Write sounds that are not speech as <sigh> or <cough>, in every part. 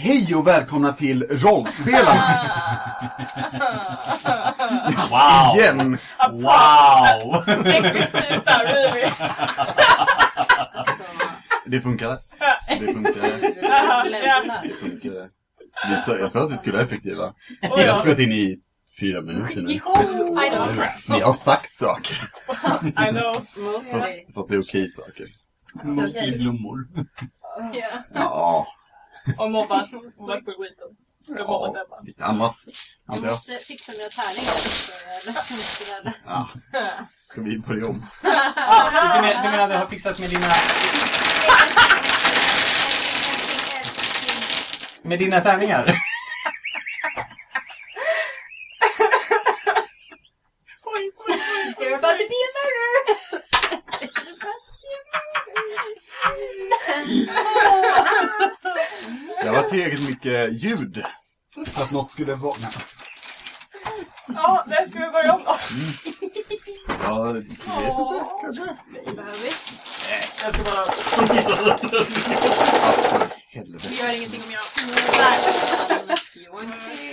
Hej och välkomna till Rollspelarna! Wow! Igen! Wow! Rekvisita, really. Det funkade. Det funkade. Det funkade. Jag sa att vi skulle vara effektiva. Vi har spelat in i fyra minuter nu. I know. Ni har sagt saker. I know. Fast det är okej saker. Mostly blommor. Ja, Och mobbat. <laughs> Mobbat på skiten. Mobbat ja Ebba. lite annat. Jag måste fixa mina tärningar. Ja. Ska vi börja om? Ah, du, men, du menar att du har fixat med dina, <laughs> med dina tärningar? <laughs> They're about to be a murder! Det var tillräckligt mycket ljud. För att något skulle vara... Nej. Ja, det ska vi börja om då. Ja, jag vet inte, kanske. Behöver vi? Jag ska bara... Alltså, helvete. Vi gör ingenting om jag snuvar.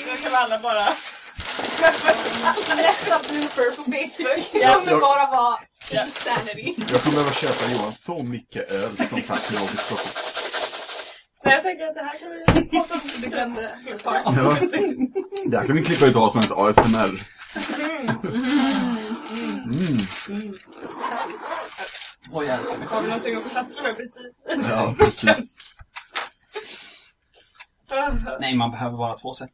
Då kan vi alla bara... Nästa blooper på Facebook Ja. kommer bara vara Ja. insanity. Jag kommer behöva köpa Johan så mycket öl som tack jag åker till Stockholm. Nej, jag tänker att det här kan vi... <laughs> Och så- Du glömde ett par. Ja. Det här kan vi klippa ut och ha som ett ASMR. Mm. Oj, jag älskar mig Har vi någonting att plastra med precis? Ja, precis. <laughs> Nej, man behöver bara två set.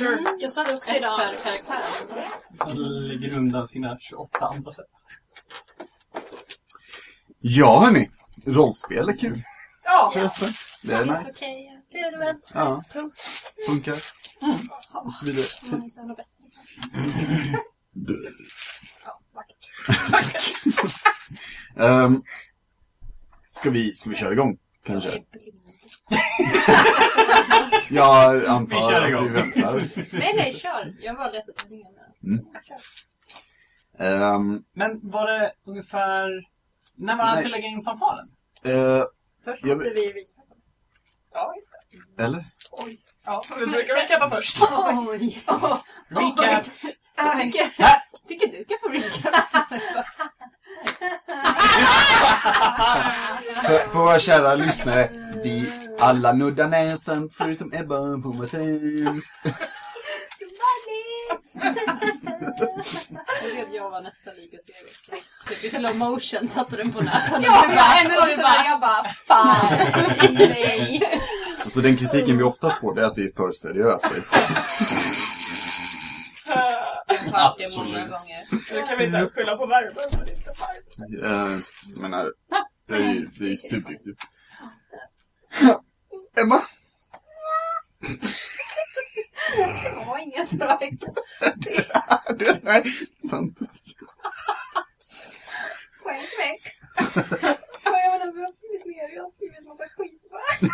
Mm, Jag sa det också idag. Man lägger undan sina 28 andra set. Ja, hörni. Rollspel är kul. Ja. Det är nice. Okej, det är det väl. Ja. Funkar. Och så vidare. Om man inte har något bättre. Du. ja vackert. <laughs> Ehm, ska, vi, ska vi köra igång? Kanske? <laughs> Jag antar Vi kör att igång. vi väntar. Nej, nej, kör. Jag var lätt att ringa med. Ehm, Men var det ungefär... När var han skulle lägga in fanfaren? eh, Först måste vi recapa. Ja, just det. eller? Oj. Ja, vi brukar recapa först. <laughs> Oj! <laughs> Recap! Jag tycker, tycker du ska få recapa. <laughs> För, för våra kära lyssnare, vi alla nuddar näsan förutom Ebba på sämst. Jag vet jag var nästan lika seg. Typ i slow motion satte den på näsan. Ja, jag ännu och också där. Jag bara, fan, nej. Så den kritiken vi oftast får det är att vi är för seriösa. Hört det många Absolut. gånger. Nu kan vi inte ens skylla på värmen. för det är inte varmt. Eh, Jag menar, det är ju, det är ju subjektivt. Emma? Det var inget bra vecka. <laughs> Du, nej, sant. Poäng för mig. <laughs> Ja, Jag vet inte vad jag har skrivit mer. Jag har skrivit massa skit bara.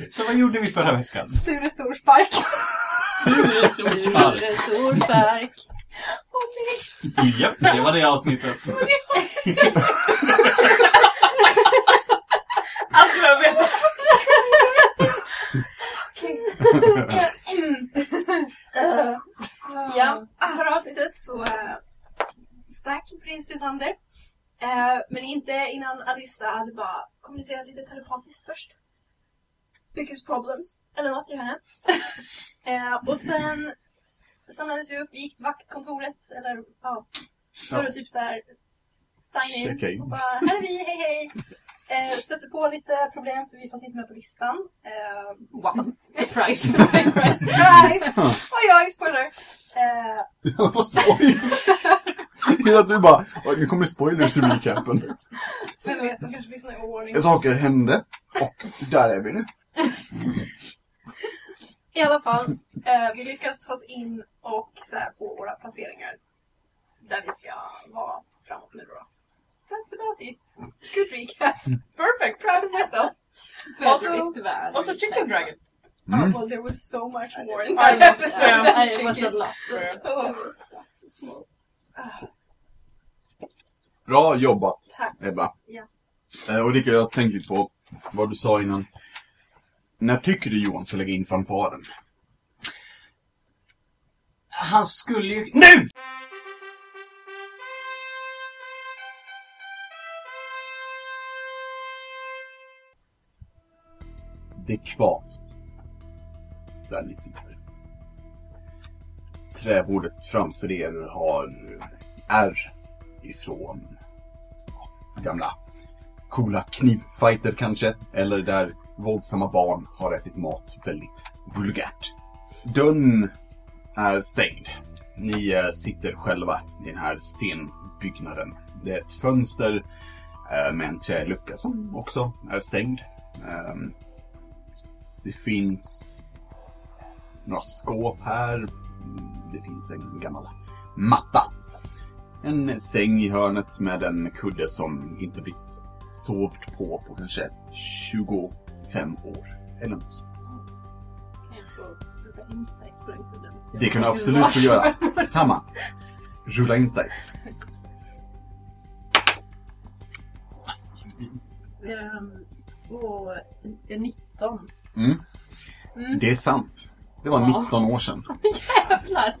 <laughs> Så vad gjorde vi förra veckan? Sture Storspark. Sture Storpark. Sture Storspark. Åh nej. Japp, det var det avsnittet. Allt jag veta. Eh, Ja, förra avsnittet så uh, stack prins Lysander. Eh, men inte innan Alissa hade bara kommunicerat lite telepatiskt först. Biggest problems. Eller något i henne. <laughs> Eh, och sen samlades vi upp, gick till vaktkontoret. Eller ja, för att typ så här sign in. Och bara, här är vi, hej hej. Eh, stötte på lite problem för vi fanns inte med på listan. Eh, Wow. <laughs> Surprise. surprise, surprise! Oj, oj, spoiler! Eh, <laughs> Vad skoj! Hela tiden bara, "Oj, nu kommer spoilers i recapen. vem vet, de kanske lyssnar i oordning. Saker hände och där är vi nu. I alla fall, eh, vi lyckas ta oss in och så här, få våra placeringar där vi ska vara framåt nu då. That's about it. Good recap. <laughs> Perfect. Proud of myself. Also- så Chicken Dragon. Mm. Well, there was so much more in that episode. Yeah. <laughs> than It was a lot. Oh, Bra jobbat, tack. Ebba. Ja. Eh, Och Rickard, jag har tänkt lite på vad du sa innan. När tycker du Johan ska lägga in fanfaren? Han skulle ju... NU! Det är kvavt. Där ni sitter. Träbordet framför er har ärr ifrån gamla coola knivfighter kanske. Eller där våldsamma barn har ätit mat väldigt vulgärt. Dörren är stängd. Ni eh, sitter själva i den här stenbyggnaden. Det är ett fönster eh, med en trälucka som också är stängd. Ehm, det finns några skåp här. Det finns en gammal matta. En säng i hörnet med en kudde som inte blivit sovt på på kanske 25 år. Eller något sånt. Kan jag få insight på den kudden? Det kan du absolut få göra. Tamma. Rulla insight. Ehm, Och det är 19. Mm. Mm. Det är sant. Det var Ja. 19 år sedan. <laughs> Jävlar!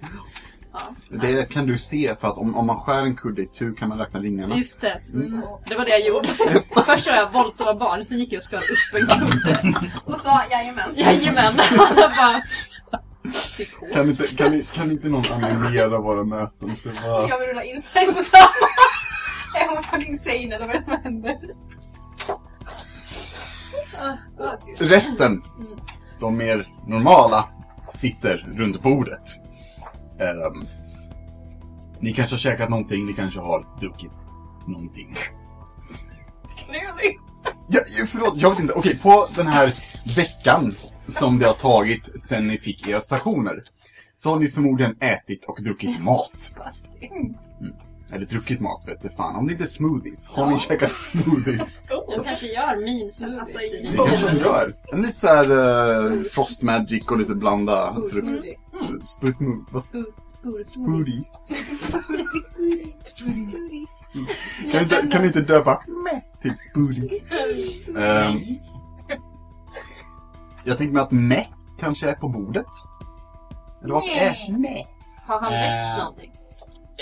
Ja, Det kan du se för att om, om man skär en kudde i tur kan man räkna ringarna. just det. Mm. Det var det jag gjorde. <laughs> Först var jag våldsamma barn, sen gick jag och skar upp en kudde. Och sa jajamän. Jajamän! <laughs> Jag bara... Psykos. Kan inte, kan, kan inte någon animera våra möten? Så bara... Jag vill rulla insight på Tamma. Är hon fucking sane eller vad det som händer? Resten, de mer normala, sitter runt bordet. Ehm, ni kanske har käkat någonting, ni kanske har druckit någonting. Ja, ja, förlåt, jag vet inte. Okej, på den här veckan som det har tagit sen ni fick era stationer så har ni förmodligen ätit och druckit mat. fast. Eller druckit mat vet du fan. Om det inte är smoothies, har ni Ja. käkat smoothies? <laughs> Jag kanske gör min Alltså, smoothies i Det kanske ni gör. En lite såhär uh, frost magic och lite blanda frukt. Smoothie. Spooth smooth. Vad? Spoor smoothie. Spoody. Kan, inte, kan ni inte döpa till Spoody? Ehm, jag tänker mig att me kanske är på bordet. Eller vad är me? Har han Eh. växt någonting?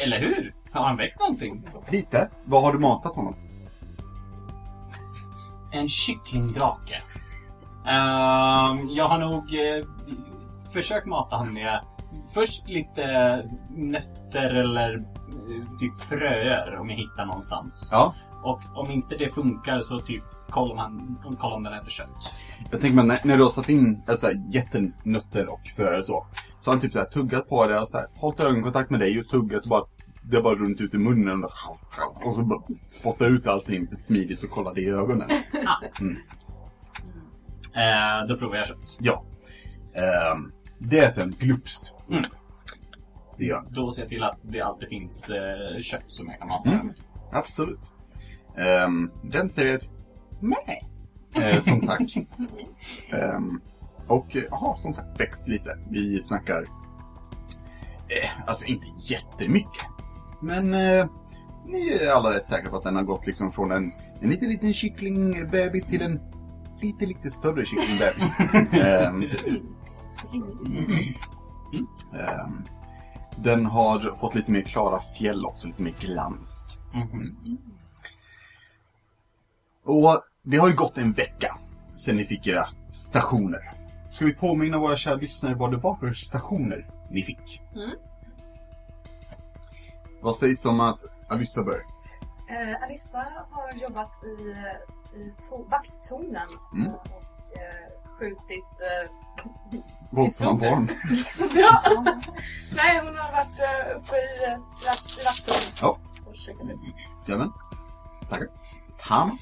Eller hur? Har han växt någonting? Lite. Vad har du matat honom? En kycklingdrake. Ehm, jag har nog eh, försökt mata honom med först lite nötter eller eh, typ fröer om jag hittar någonstans. Ja. Och om inte det funkar så typ kollar man kollar om den äter kött. Jag tänker mig när, när du har satt in alltså, jättenötter och fröer och så. Så har han typ så här, tuggat på det och så här, hållit ögonkontakt med dig och tuggat och bara det har bara runt ut i munnen och, och så bara spottar ut allting lite smidigt och kollar dig i ögonen. Eh, då provar jag kött. Ja. Ehm, det är en glupst. Mm. Det gör. Då ser jag till att det alltid finns eh, kött som jag kan mata Mm. Absolut. Ehm, den säger nej. Eh, som tack. <laughs> Ehm, och eh, ja, som sagt, växt lite. Vi snackar, eh, alltså inte jättemycket. Men eh, ni är alla rätt säkra på att den har gått liksom från en, en liten, liten kycklingbebis till en lite, lite större kycklingbebis. <laughs> Ehm, ehm, den har fått lite mer klara fjäll också, lite mer glans. Mhm. Och det har ju gått en vecka sedan ni fick era stationer. Ska vi påminna våra kära lyssnare vad det var för stationer ni fick? Mm. Vad sägs om att Alyssa bör? Eh, Alissa har jobbat i, i to- vakttornen Mm. och eh, skjutit... Eh, Våldsamma barn? <laughs> ja. Nej, hon har varit eh, uppe i, vakt- i vakttornen. Ja. Jajamän. Tackar. Tam?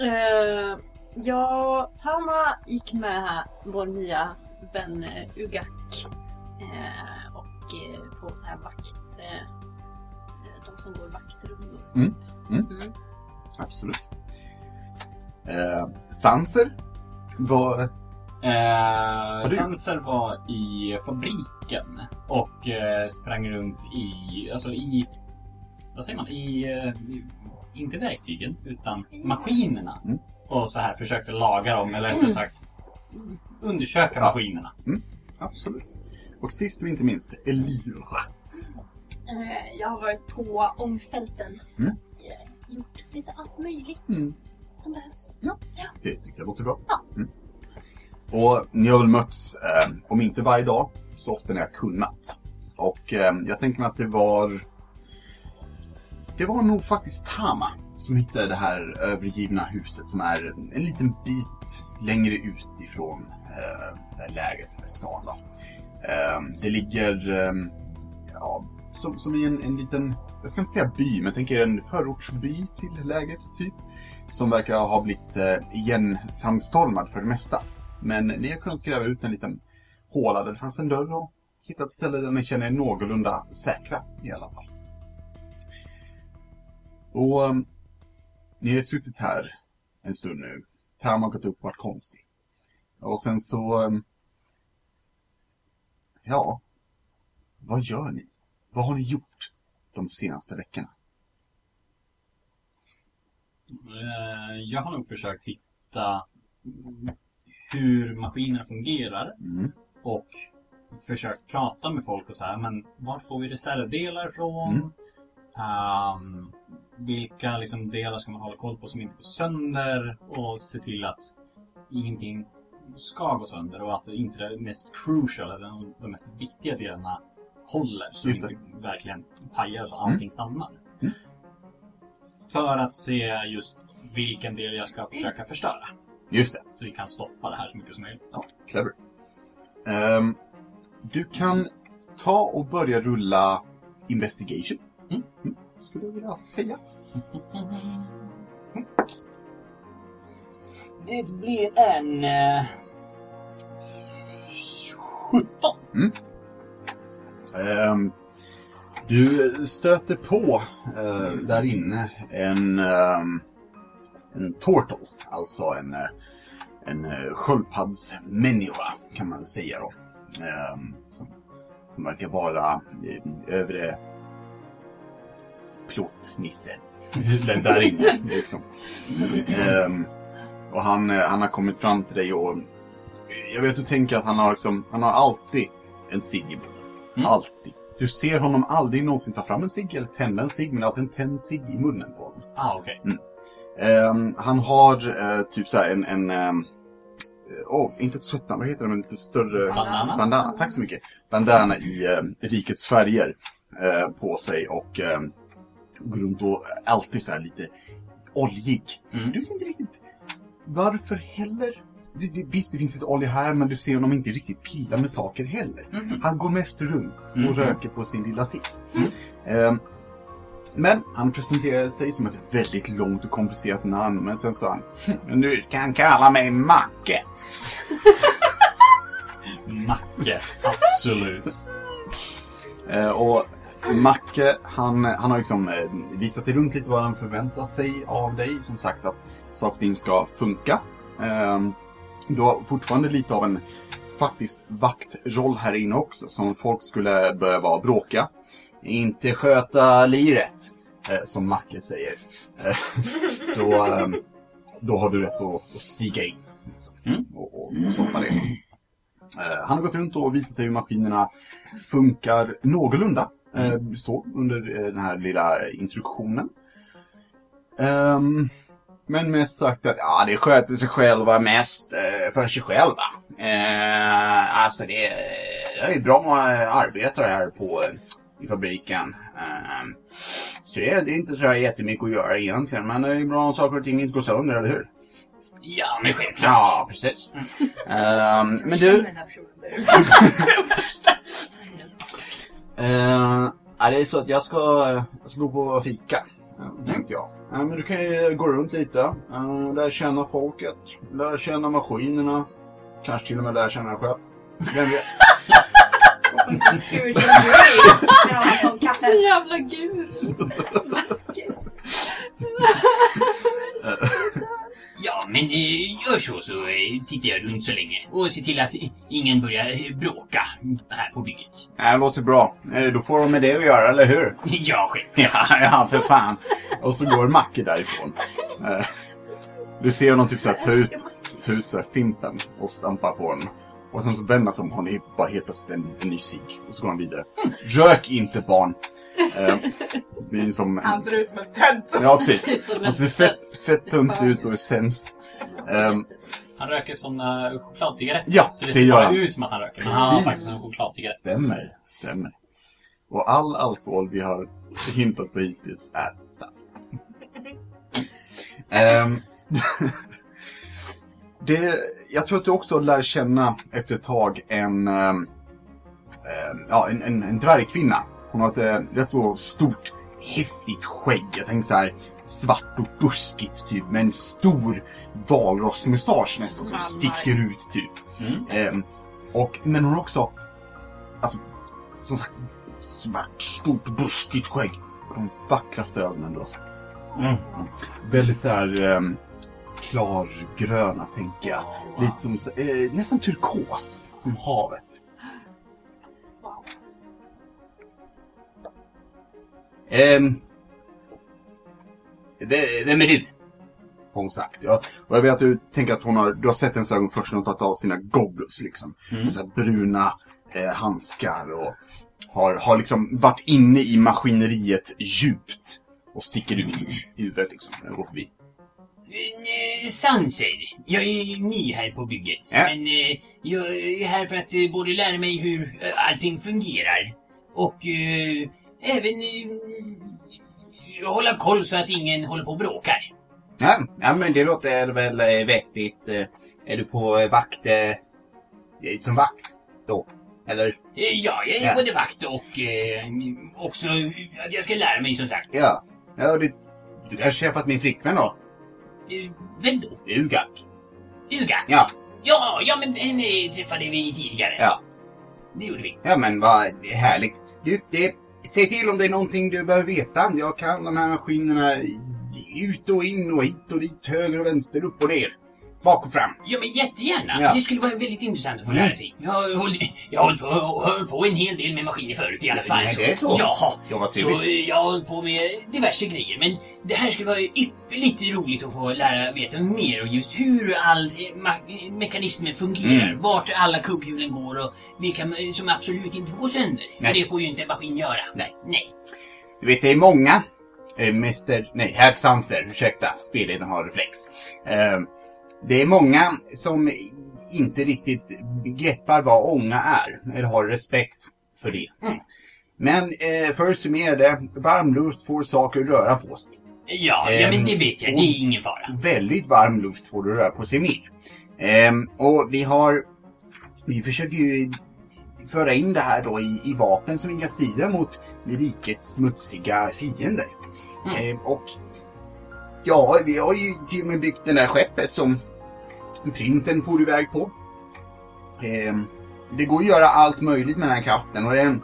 Uh, ja, Tama gick med vår nya vän Ugak. eh, och på så här vakt... eh, de som går vaktrum. Mm, mm. Mm. Absolut. Eh, Sanser? Vad... Eh, Sanser var i fabriken och eh, sprang runt i, alltså i, vad säger man, i, eh, i inte verktygen, utan maskinerna. Mm. Och så här försökte laga dem, eller rättare sagt undersöka Ja. maskinerna. Absolut. Och sist men inte minst, Elira. Eh, Jag har varit på ångfälten Mm. och eh, gjort lite allt möjligt Mm. som behövs. Det tycker jag låter bra. Ja. Mm. Och ni har väl mötts, eh, om inte varje dag, så ofta ni har kunnat. Och eh, jag tänker mig att det var... Det var nog faktiskt Tama som hittade det här övergivna huset som är en liten bit längre ut ifrån eh, det här lägret, eller stan då. Eh, det ligger ja, som, som i en, en liten, jag ska inte säga by, men jag tänker en förortsby till lägret typ. Som verkar ha blivit eh, igensandstormad för det mesta. Men ni har kunnat gräva ut en liten håla där det fanns en dörr och hittat ett ställe där ni känner er någorlunda säkra i alla fall. Och um, ni har suttit här en stund nu. Tam har gått upp och varit konstig. Och sen så... Um, ja, vad gör ni? Vad har ni gjort de senaste veckorna? Eh, Jag har nog försökt hitta hur maskinerna fungerar Mm. och försökt prata med folk och så här, men var får vi reservdelar ifrån? Mm. Ehm, vilka liksom delar ska man hålla koll på som inte går sönder och se till att ingenting ska gå sönder och att inte det mest crucial, eller de mest viktiga delarna håller så Just det det. verkligen pajar så allting stannar. Mm. För att se just vilken del jag ska försöka förstöra. Just det. Så vi kan stoppa det här så mycket som möjligt. Ja, clever. Ehm, du kan ta och börja rulla investigation. Mm. Skulle jag vilja säga. Det blir en... Eh, 17. Um, du stöter på uh, där inne en, um, en turtle, alltså en, eh, en uh, sköldpaddsmänniska kan man säga då. Um, som, som verkar vara uh, övre plåtnisse. Där inne liksom. Um, och han, han har kommit fram till dig och jag vet att du tänker att han har liksom, han har alltid en cigg. Mm. Alltid. Du ser honom aldrig någonsin ta fram en cigg eller tända en cigg, men alltid en tänd cigg i munnen på honom. Ah, okej. Ehm, han har eh, typ såhär en, en ehm, Åh, inte ett svettband, vad heter det? Men lite större... Bandana. Bandana, tack så mycket. Bandana i eh, rikets färger eh, på sig och eh, går runt och alltid så här lite oljig. Mm. Du vet inte riktigt varför heller. Visst, det finns lite olja här, men du ser honom inte riktigt pilla med saker heller. Mhm. Han går mest runt och Mhm. röker på sin lilla cigg. Mm. Ehm, men han presenterade sig som ett väldigt långt och komplicerat namn, men sen sa han "Men Du kan kalla mig Macke. <laughs> Macke, absolut. Eh, och Macke, han, han har liksom eh, visat dig runt lite vad han förväntar sig av dig. Som sagt att saker och ting ska funka. Eh, du har fortfarande lite av en faktiskt vaktroll här inne också. Som folk skulle börja vara bråka. Inte sköta liret, eh, som Macke säger. Eh, <laughs> så eh, då har du rätt att, att stiga in. liksom, Mm. Och, och stoppa det. Eh, han har gått runt och visat dig hur maskinerna funkar någorlunda. Så under den här lilla introduktionen. Ehm, men mest sagt att ja, det sköter sig själva mest eh, för sig själva. Eh, alltså det, det är ju bra många arbetare här på eh, i fabriken. Ehm, så det, är- det är inte så här jättemycket att göra egentligen. Men det är ju bra om saker och ting inte går sönder, eller hur? Ja, men självklart. Ja, precis. Ehm, men du. <laughs> Eh, ja, det är så att jag ska, jag ska gå på fika, eh, tänkte jag. Eh, men du kan ju gå runt lite, lära känna folket, lära känna maskinerna, kanske till och med lära känna dig själv. Vem vet? Spiritual. Ja, kaffe. Jävla guru. <laughs> <laughs> <laughs> Ja, men eh, gör så så eh, tittar jag runt så länge. Och se till att ingen börjar eh, bråka här på bygget. Ja, det låter bra. Då får de med det att göra, eller hur? <laughs> Ja, själv. <laughs> Ja, ja, för fan. Och så går Macke därifrån. Du ser honom typ såhär ta ut, ta ut såhär fimpen och stampa på den. Och sen så vänder han sig om och har bara helt plötsligt en, en ny cigg. Och så går han vidare. Rök inte barn! Eh, Det blir som... Han ser ut som en tönt. Ja, precis. Som Han en ser fett, fett tunt ut och är sämst. Ehm, Han röker såna chokladcigaretter. Ja, så det det ser bara ut som att han röker. Men han har Precis. faktiskt en chokladcigarett. Stämmer, stämmer. Och all alkohol vi har hintat på hittills är saft. <laughs> Ehm, det, jag tror att du också lär känna efter ett tag en, ehm, ja, en, en, en dvärgkvinna. Hon har ett eh, rätt så stort, häftigt skägg. Jag tänker så här svart och buskigt typ med en stor valrossmustasch nästan som Ah, sticker nice. ut typ. Mm. Ehm, och, men hon har också, alltså, som sagt, svart, stort, buskigt skägg. De vackraste ögonen du har sett. Mm. Väldigt så här um, klargröna, tänker jag. Lite som, eh, nästan turkos, som havet. Ehm, ve- vem är du? Har hon sagt. Ja. Och jag vet att du tänker att hon har, du har sett hennes ögon först när hon tagit av sina goggles liksom. Mm. Med så här bruna eh, handskar och har, har liksom varit inne i maskineriet djupt. Och sticker ut i huvudet liksom, när går förbi. Eh, Sanser. Jag är ny här på bygget. Ja. Men eh, jag är här för att eh, både lära mig hur eh, allting fungerar. Och eh, även eh, hålla koll så att ingen håller på och bråkar. Ja, ja men det låter väl eh, vettigt. Eh, Är du på vakt som vakt då? Eller? Ja, jag är Ja. både vakt och eh, också att jag ska lära mig som sagt. Ja. Ja, du, du kanske har träffat min flickvän då? Vem då? Ugak. Uga? Ja. Ja, ja men henne träffade vi tidigare. Ja. Det gjorde vi. Ja men vad härligt. Du, det, säg till om det är någonting du behöver veta. Jag kan de här maskinerna ut och in och hit och dit, höger och vänster, upp och ner. Bak och fram. Ja, men jättegärna. Ja. Det skulle vara väldigt intressant att få Mm. lära sig. Jag hållit, jag hållit på, höll på en hel del med maskiner förut i alla fall. Nej, det är så? Ja, Ja, så eh, jag har hållit på med diverse grejer. Men det här skulle vara ypperligt roligt att få lära veta mer om just hur all eh, mekanismen fungerar. Mm. Vart alla kugghjulen går och vilka som absolut inte får gå sönder. För Nej. det får ju inte en maskin göra. Nej. Nej. Du vet, det är många. Eh, Mr... Nej, herr Sanser. Ursäkta, spelledaren har reflex. Eh, det är många som inte riktigt greppar vad ånga är. Eller har respekt för det. Mm. Men eh, för att summera det. Varm luft får saker att röra på sig. Ja, ja, Ehm, men det vet jag. Det är ingen fara. Väldigt varm luft får du röra på sig med. Ehm, och vi har... Vi försöker ju föra in det här då i, i vapen som vi kan strida mot rikets smutsiga fiender. Mm. Ehm, och ja, vi har ju till och med byggt det där skeppet som prinsen for iväg på. Ehm, det går att göra allt möjligt med den här kraften och det är,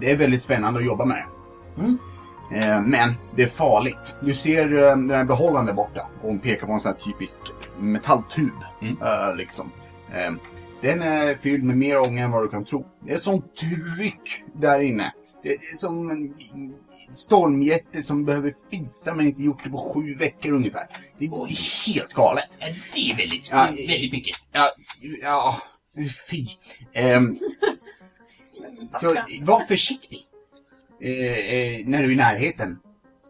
det är väldigt spännande att jobba med. Mm. Eh, Men det är farligt. Du ser eh, den här behållaren där borta. Och hon pekar på en sån här typisk metalltub. Mm. eh, liksom. Eh, Den är fylld med mer ånga än vad du kan tro. Det är ett sånt tryck där inne. Det är som stormjätte som behöver fisa men inte gjort det på sju veckor ungefär. Det är helt galet. Ja, det är väldigt, Ja, väldigt mycket. Ja, ja, fy. Ehm, så var försiktig. Eh, eh, när du är i närheten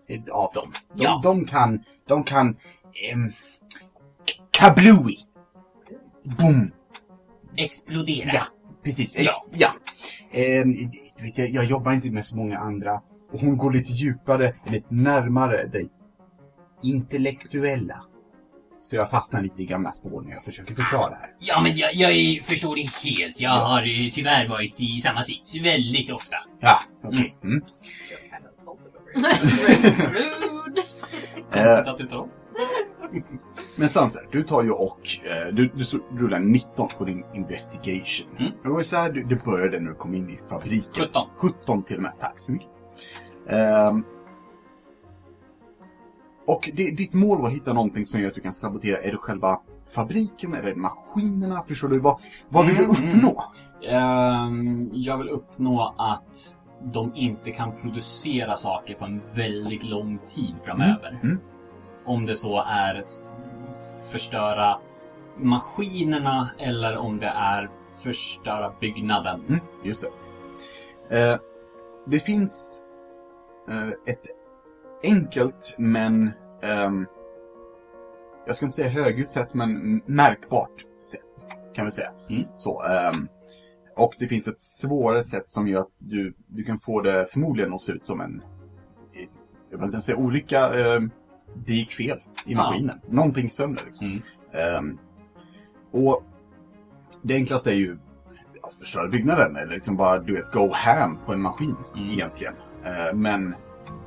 eh, av dem. De, Ja. de kan, de kan, k- kablooey. Boom. Explodera. Ja, precis. Ex- Ja. ja. Vet, jag, jag jobbar inte med så många andra. Och hon går lite djupare, lite närmare dig. Intellektuella. Så jag fastnar lite i gamla spår när jag försöker förklara det här. Ja, men jag, jag är- förstår det helt. Jag har eh, tyvärr varit i samma sits väldigt ofta. Ja, okej. Mm. Rude. Konstigt att du tar upp. Men Sanser, du tar ju och eh, du, du rullar 19 på din investigation. Mm. Det var ju så här du, du började när du kom in i fabriken. 17. 17 till och med, tack så mycket. Ehm, och det, ditt mål var att hitta någonting som gör att du kan sabotera. Är det själva fabriken eller maskinerna? Förstår du? Vad, vad vill du Mm, mm. uppnå? Ehm, jag vill uppnå att de inte kan producera saker på en väldigt lång tid framöver. Mm. Om det så är förstöra maskinerna eller om det är förstöra byggnaden. Mm, just det. Eh, det finns eh, ett enkelt men ehm, jag ska inte säga högljutt sätt men märkbart sätt kan vi säga. Mm. Så, ehm, och det finns ett svårare sätt som gör att du, du kan få det förmodligen att se ut som en eh, jag vill inte säga olycka. ehm, det gick fel i maskinen. Någonting sönder liksom. Mm. Ehm, och det enklaste är ju förstöra byggnaden eller liksom bara du vet, go ham på en maskin Mm. egentligen. Eh, men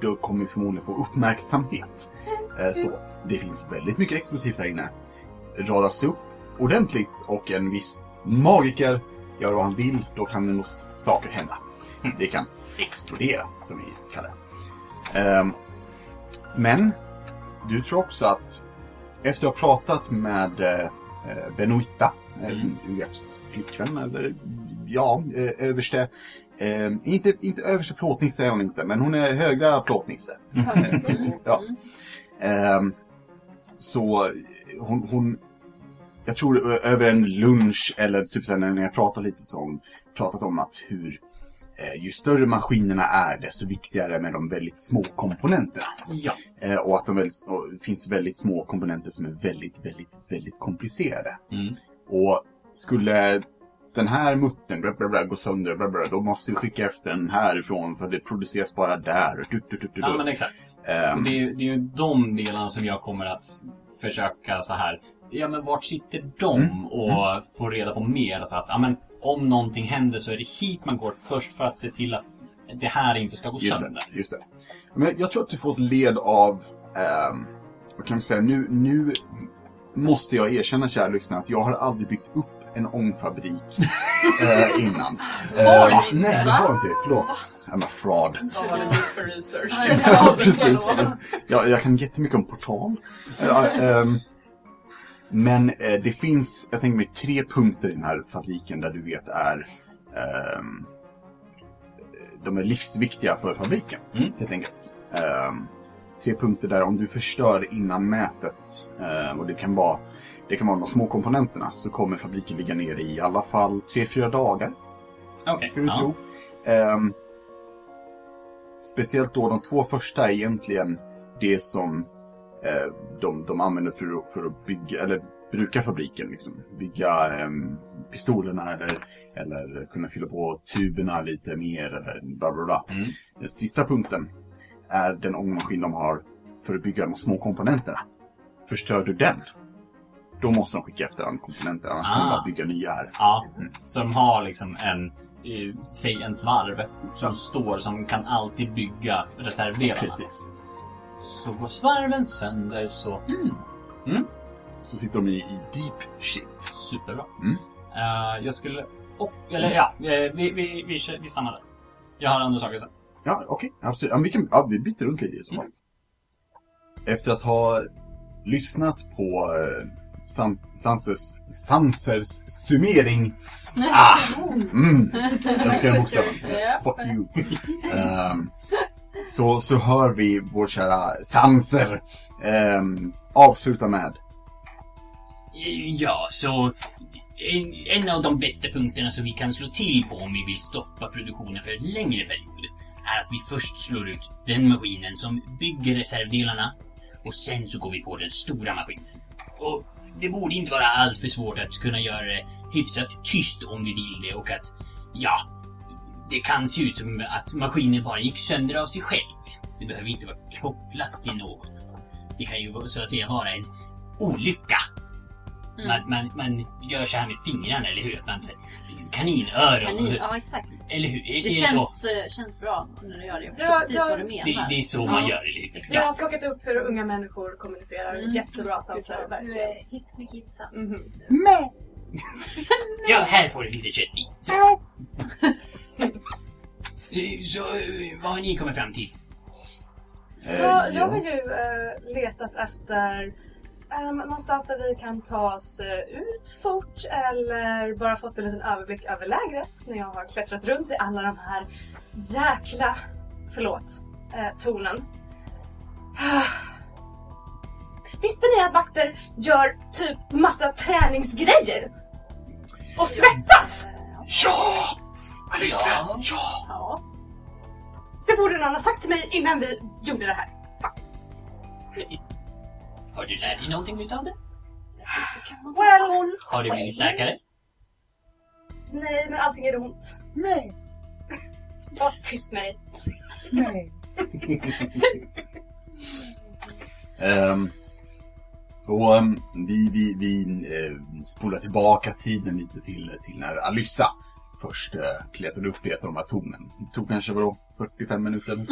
då kommer förmodligen få uppmärksamhet. <laughs> Eh, så det finns väldigt mycket explosivt här inne. Radas det upp ordentligt och en viss magiker gör vad han vill, då kan det nog saker hända. Mm. Det kan explodera, som vi kallar det. Ehm, men du tror också att efter att ha pratat med eh, Benoita, Mm. mm. UFs flickvän, eller ja, eh, överste, eh, inte, inte överste plåtnisse är hon inte, men hon är högra plåtnisse. Eh, typ. Ja. Ehm, så hon, hon, jag tror över en lunch eller typ sen när jag pratat lite så har hon pratat om att hur eh, ju större maskinerna är desto viktigare med de väldigt små komponenterna. Ja. Eh, och att de väldigt, och det finns väldigt små komponenter som är väldigt, väldigt, väldigt komplicerade. Mm. Och skulle den här muttern bla, bla, bla, gå sönder, bla, bla, då måste vi skicka efter den härifrån för det produceras bara där. Du, du, du, ja, men exakt. Ehm, Det är, det är ju de delarna som jag kommer att försöka så här. Ja, men vart sitter de Mm. och få reda på mer? Så att, ja, men om någonting händer så är det hit man går först för att se till att det här inte ska gå Just sönder. det, just det. Men jag tror att du får ett led av, ehm, vad kan man säga, nu, nu måste jag erkänna kära lyssnare att jag har aldrig byggt upp en ångfabrik <laughs> eh, innan. Har Eh, ni nej, inte, det va? var inte det. Förlåt. I'm a fraud. Vad har du gjort för research? <laughs> Ja, <laughs> precis. Jag, jag kan jättemycket om portal. Ehm, men eh, det finns, jag tänker mig, tre punkter i den här fabriken där du vet är ehm, de är livsviktiga för fabriken, Mm. helt enkelt. Tre punkter där om du förstör innan mätet, ehm, och det kan vara det kan vara de små komponenterna, så kommer fabriken ligga ner i alla fall tre fyra dagar Okej. ska du tro. Ehm, speciellt då de två första är egentligen det som eh, de, de använder för, att- för att bygga, eller bruka fabriken. Liksom. Bygga ehm, pistolerna eller, eller kunna fylla på tuberna lite mer eller bla bla bla. Mm. Den sista punkten är den ångmaskin de har för att bygga de små komponenterna. Förstör du den, då måste de skicka efter den komponenter, annars kan de Ah. bara bygga nya här. Ja, Mm. så de har liksom en, eh, säg en svarv som står som kan alltid bygga reservdelarna. Precis. Så går svarven sönder så, mm, så sitter de i, i deep shit. superbra. Mm. Eh, jag skulle, och, eller ja, eh, vi, vi, vi, vi stannar där. Jag har andra saker sen. Ja, okej. Absolut. Ja, vi, kan, ja, vi byter runt lite i så fall. Efter att ha lyssnat på eh, San, Sansers, Sansers summering. <laughs> Ah! Mm, <laughs> älskar den bokstaven. Fuck you. Ehm, så, så hör vi vår kära Sanser um, avsluta med Ja, så en, en av de bästa punkterna som vi kan slå till på om vi vill stoppa produktionen för en längre period är att vi först slår ut den maskinen som bygger reservdelarna och sen så går vi på den stora maskinen. Och det borde inte vara allt för svårt att kunna göra det hyfsat tyst om vi vill det och att, ja, det kan se ut som att maskinen bara gick sönder av sig själv. Det behöver inte vara kopplat till någon. Det kan ju så att säga vara en olycka. Man, man, man gör så här med fingrarna, eller hur? Att Man, så kaninöron. Kanin, så, ja, exakt. eller hur? Är, Det är känns, eh, känns bra när du gör det. Jag förstår Ja, precis ja, vad du så? menar. Det, det är så Ja. man gör, eller hur? Jag har plockat upp hur unga människor kommunicerar. Mm. Jättebra samtal, Du verkligen. är hipp med kidsen. Mhm. <laughs> Ja, här får du lite köttbit. Så. Eh, Så, eh, vad har ni kommit fram till? Ja, jag ja. har ju eh, letat efter ehm, någonstans där vi kan ta oss eh, ut fort eller bara fått en liten överblick över lägret när jag har klättrat runt i alla de här jäkla, förlåt, eh, tornen. <sighs> Visste ni att vakter gör typ massa träningsgrejer? Och svettas? Ja! Alissa! Ja. Ja! Ja. Det borde någon ha sagt till mig innan vi gjorde det här. Faktiskt. Har du lärt dig någonting utav det? Well, Har du blivit starkare? nej men allting är ont. Nej. <laughs> Var tyst med dig. Nej. <laughs> Ehm, och ehm, vi, vi, vi eh, spolar tillbaka tiden lite till, till när Alyssa först eh, klättrade upp i ett av de här tornen. Det tog kanske vadå, 45 minuter? <laughs> <laughs>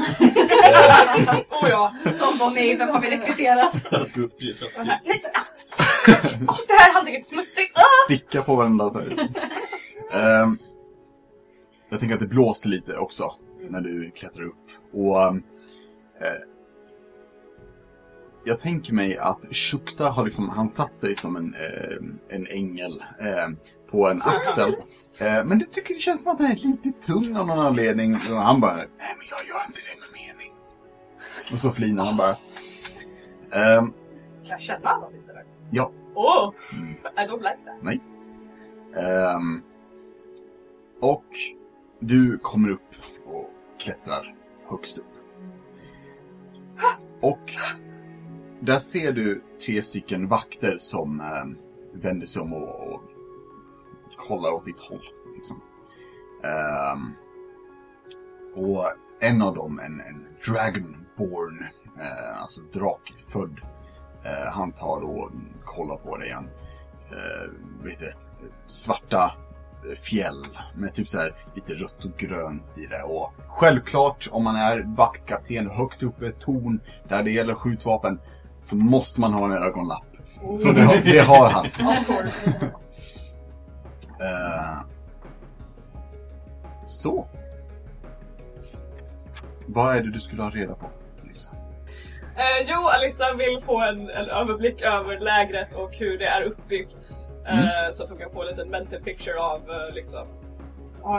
Oh ja. De var nej, vem har vi rekryterat? <laughs> Nej, oh, det här handtaget är smutsigt. Ah! Sticka på varandra så här. Ehm, Jag tänker att det blåste lite också när du klättrar upp. Och ehm, eh, jag tänker mig att Shukta har liksom, han satt sig som en, eh, en ängel eh, på en axel. Eh, men du tycker det känns som att han är lite tung av någon anledning. Och han bara, nej men jag gör inte det med mening. Och så flinar han bara. Ehm, Kan jag känna han sitter där? ja, Oh, I don't like that. Ehm, och du kommer upp och klättrar högst upp. Och där ser du tre stycken vakter som um, vänder sig om och, och kollar åt ditt håll. Liksom. Um, och en av dem, en, en dragonborn, eh, alltså drakfödd, eh, han tar och kollar på dig. Han, eh, vad heter det? svarta fjäll med typ så här lite rött och grönt i det. Och självklart om man är vaktkapten högt uppe i ett torn där det gäller skjutvapen så måste man ha en ögonlapp. Så det har, det har han. Eh, så. Vad är det du skulle ha reda på, Lisa? Eh, jo, Alissa vill få en, en överblick över lägret och hur det är uppbyggt. Eh, Mm. Så att hon kan få en liten mental picture av eh, liksom,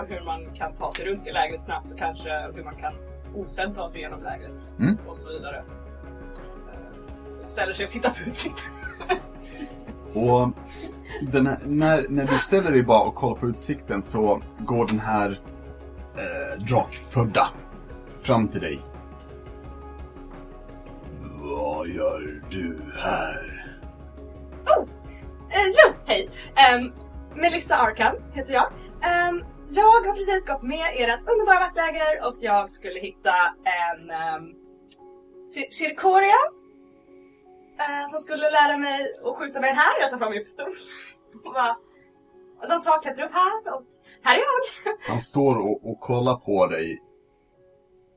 hur man kan ta sig runt i lägret snabbt och kanske hur man kan osedd ta sig igenom lägret Mm. och så vidare. Eh, så ställer sig och tittar på utsikten. Och här, när, när du ställer dig bara och kollar på utsikten så går den här eh, drakfödda fram till dig. Vad gör du här? Oh! Eh, jo, hej! Um, Melissa Arkham heter jag. Um, jag har precis gått med ert underbara vaktläger och jag skulle hitta en ehm, um, Circoria eh, som skulle lära mig att skjuta med den här. Jag tar fram min pistol. Och bara, och de två klättrar upp här och här är jag. Han står och, och kollar på dig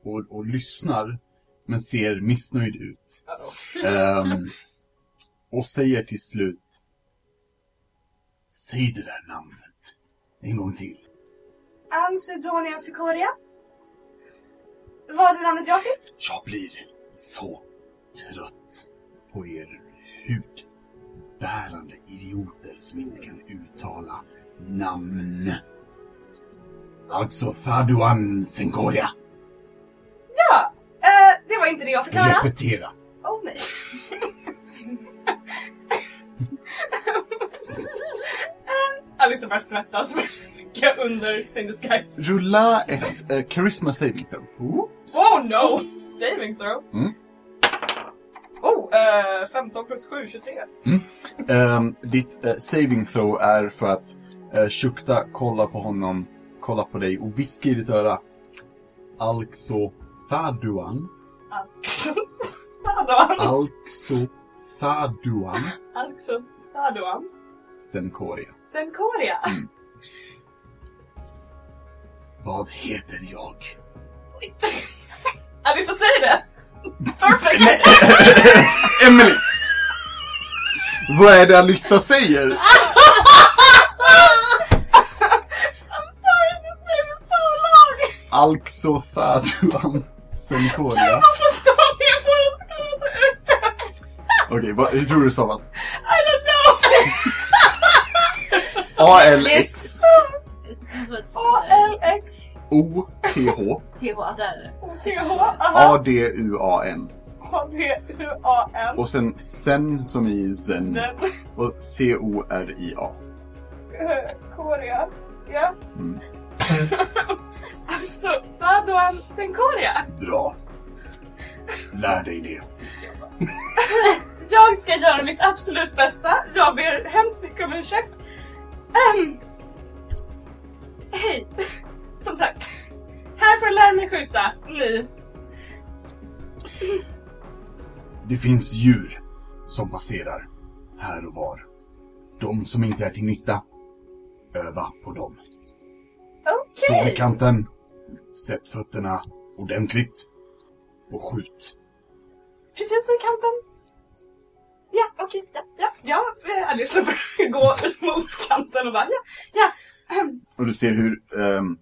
och, och lyssnar men ser missnöjd ut. Ehm, och säger till slut Säg det där namnet en gång till. Ansidonia Circoria. Vad är namnet jag fick? Jag blir så trött på er hudbärande idioter som inte kan uttala namn. Alltså Faduan Senkoria. Ja, eh, det var inte det jag fick höra. Repetera. Oh nej. <laughs> Alice börjar svettas mycket under sin disguise. Rulla ett eh, charisma saving throw. Oh no! Saving throw. Mm. Oh, eh, 15 plus 7, 23. Ehm, ditt eh, saving throw är för att uh, Shukta kollar på honom, kollar på dig och viskar i ditt öra. Alltså. Alltså. Alltså Faduan Alltså, Stadoan. Senkoria. Senkoria. Vad heter jag? <laughs> Alice, säg det! Perfect! <laughs> Emily! Vad är det Alyssa säger? <laughs> I'm sorry, this name is so long! Alltså Faduan Senkoria. Varför står ni Okej, vad- hur tror du det stavas? I don't know! A-L-X A-L-X <laughs> O-T-H TH, där är det. T-H aha, A-D-U-A-N A-D-U-A-N Och sen sen som i zen och C-O-R-I-A. eh, Korea Ja Mm. <laughs> Alltså, Saduan Senkoria Bra. Lär dig det. <laughs> Jag ska göra mitt absolut bästa. Jag ber hemskt mycket om ursäkt. Ehm. Hej! Som sagt, här får du lära mig skjuta. Ni. Det finns djur som passerar här och var. De som inte är till nytta, öva på dem. Stå Okej! vid kanten, sätt fötterna ordentligt och skjut. Precis vid kanten. Ja, okej. Ja, ja, ja. Eh, Alice <laughs> börjar gå mot kanten och bara ja, ja. Ehm, Och du ser hur um,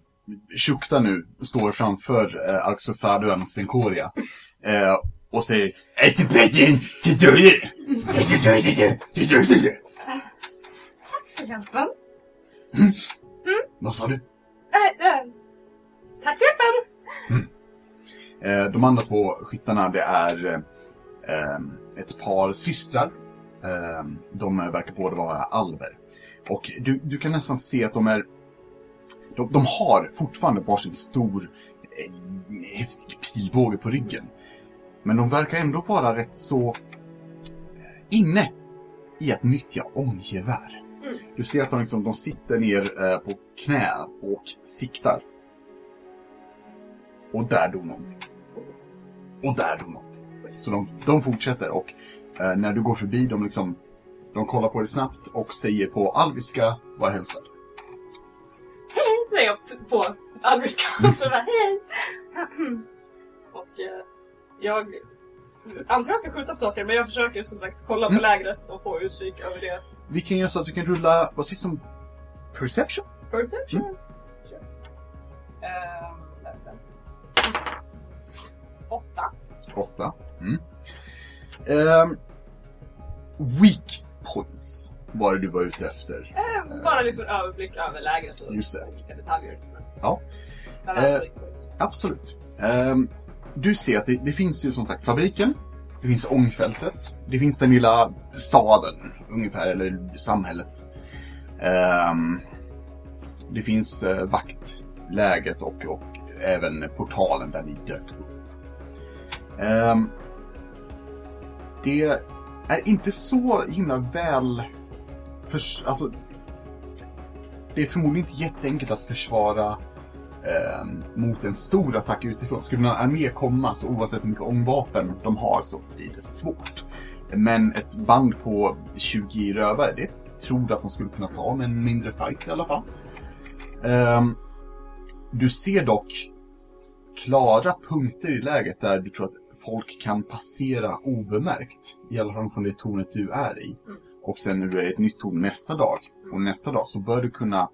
Shukta nu står framför uh, Alxofaduan Senkoria eh, och säger Estepedien Tiduri! Tack för hjälpen. Vad sa du? Eh, eh, tack för hjälpen. Eh, de andra två skyttarna det är eh, ett par systrar. Eh, de verkar båda vara alver. Och du, du kan nästan se att de är... De, de har fortfarande varsin stor eh, häftig pilbåge på ryggen. Men de verkar ändå vara rätt så eh, inne i att nyttja ånggevär. Mm. Du ser att de, liksom, de sitter ner eh, på knä och siktar. Och där dog någonting. Och där dog någonting. Så de, de fortsätter och eh, när du går förbi dem liksom de kollar på dig snabbt och säger på alviska var hälsad. Säger jag på bara hej. <clears throat> Och eh, jag antar jag ska skjuta på saker men jag försöker som sagt kolla på Mm. lägret och få utkik över det. Vi kan göra så att du kan rulla, vad sägs om perception? Perception. Mm. Ehm, vänta. Åtta. Åtta. Mm. Ehm, weak points var det du var ute efter. Ehm, bara liksom en överblick över lägret och Just det. olika detaljer. Ja. Men Eh, alltså, Absolut. Ehm, du ser att det, det finns ju som sagt fabriken, det finns ångfältet, det finns den lilla staden ungefär, eller samhället. Ehm, det finns uh, vaktläget och, och även portalen där ni dök upp. Ehm, det är inte så himla väl för, alltså, det är förmodligen inte jätteenkelt att försvara eh, mot en stor attack utifrån. Skulle en armé komma så oavsett hur mycket ångvapen de har så blir det svårt. Men ett band på 20 rövare, det tror du att de skulle kunna ta med en mindre fight i alla fall. Eh, du ser dock klara punkter i läget där du tror att folk kan passera obemärkt. I alla fall från det tornet du är i. Mm. Och sen när du är i ett nytt torn nästa dag och nästa dag så bör du kunna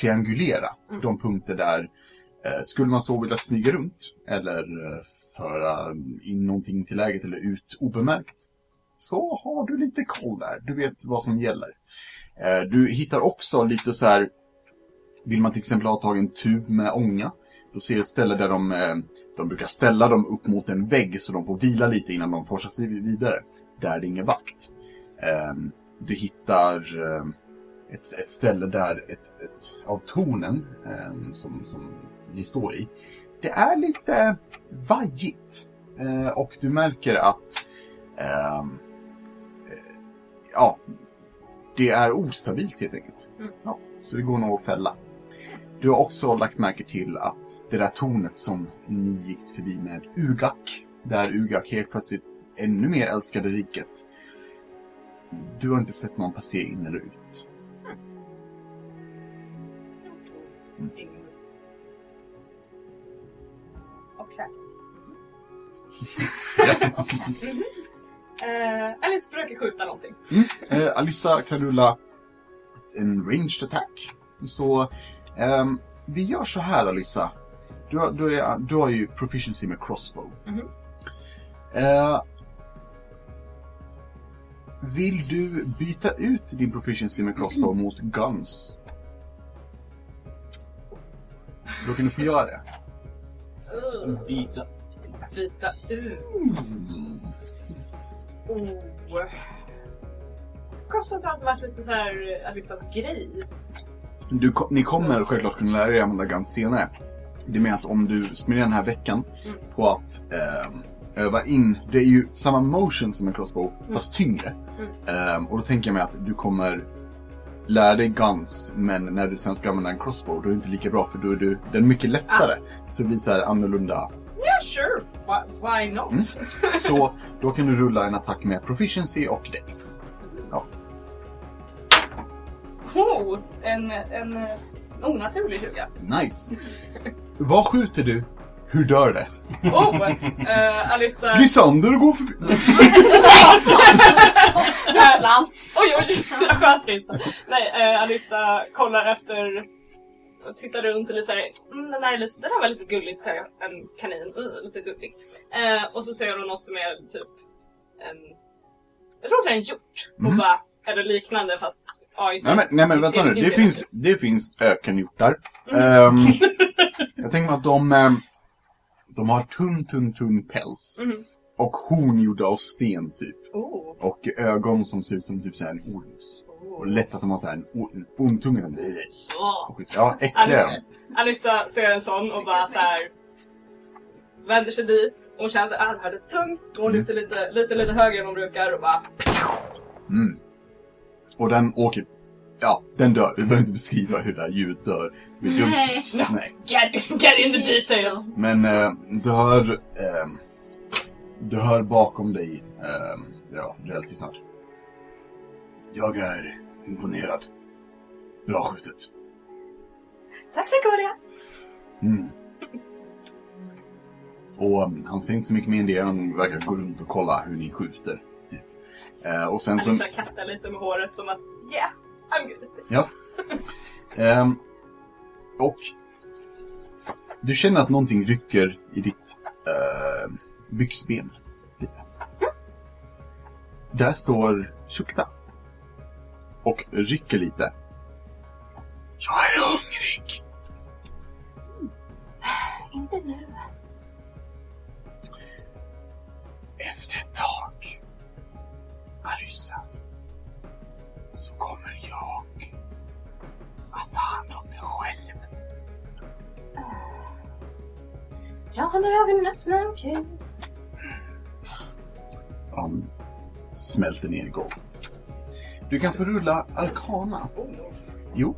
triangulera de punkter där eh, skulle man så vilja smyga runt eller eh, föra in någonting till läget eller ut obemärkt så har du lite koll där. Du vet vad som gäller. Eh, du hittar också lite så här vill man till exempel ha tagit en tub med ånga då ser du ett ställe där de, de brukar ställa dem upp mot en vägg så de får vila lite innan de forsar sig vidare. Där är det ingen vakt. Du hittar eh, ett, ett ställe där ett, ett av tornen ehm, som, som ni står i, det är lite vajigt. Eh, och du märker att ehm, eh, ja, det är ostabilt helt enkelt. Mm. Ja, så det går nog att fälla. Du har också lagt märke till att det där tornet som ni gick förbi med Ugak, där Ugak helt plötsligt ännu mer älskade riket. Du har inte sett någon passera in eller ut. Mm. <laughs> Eh, Alice försöker skjuta någonting. Eh, Alyssa kan rulla en ranged attack. Så ehm, vi gör så här Alyssa. Du, du, är, du har ju proficiency med crossbow. Mhm. Eh, Vill du byta ut din proficiency med crossbow mot guns? Då kan du få göra det. Byta. Byta ut. Oh. Crossbows har alltid varit lite så här Alissas grej. Du, ni kommer självklart kunna lära er använda guns senare. Det är med att om du spenderar den här veckan Mm. på att ehm, öva in, det är ju samma motion som en crossbow, fast tyngre. Mm. Ehm, och då tänker jag mig att du kommer lära dig guns, men när du sen ska använda en crossbow, då är det inte lika bra för då är du, den är mycket lättare. Så det blir så här annorlunda. Yeah, sure. Why, why not? Mm. Så då kan du rulla en attack med proficiency och dex. Oh, en, en onaturlig 20. Nice! Vad skjuter du? Hur dör det? Oh! Uh, Alissa... Lysander går förbi! <laughs> Jag slant. Oj, oj! Jag sköt prinsen. Nej, uh, Alissa kollar efter och tittar runt och lite såhär, mm, den, där är lite, den här var lite gulligt, såhär, en kanin, uh, lite gullig. Eh, och så ser hon något som är typ en, jag tror hon säger en hjort. Och Mhm. bara, eller liknande fast. Nej men, nej, men vänta nu, det finns, det finns ökenhjortar. Ehm, jag tänker mig att de, ehm, de har tunn, tunn, tunn päls. Mhm. Och horn gjorda av sten typ. Oh. Och ögon som ser ut som typ såhär en orms. Och oh. lätt att de har såhär en, ormtunga som... Oh. Ja, äckliga. Alissa ser en sån och bara så här vänder sig dit. Hon känner att är lite tungt. Och hon Mm. lyfter lite, lite, lite högre än hon brukar och bara Mm. Och den åker... Ja, den dör. Vi behöver inte beskriva hur det här djuret dör. Är dumt. Nej. Nej. get, get in the details. Men eh, du hör... ehm, du hör bakom dig, ehm, ja, relativt snart. Jag är imponerad. Bra skjutet. Tack Sikoria. Mm. Och um, han säger inte så mycket mer än det. Han verkar gå runt och kolla hur ni skjuter. Typ. Eh, och sen så... Alissa kastar lite med håret som att yeah, I'm good. Ja. Ehm, och du känner att någonting rycker i ditt uh, byxben. Lite. Där står Shukta. Och rycker lite. Jag är hungrig. Inte nu. Efter ett tag, Alyssa, Jag har några ögonen öppna, okej. Han smälter ner i golvet. Du kan få rulla Arkana. Jo.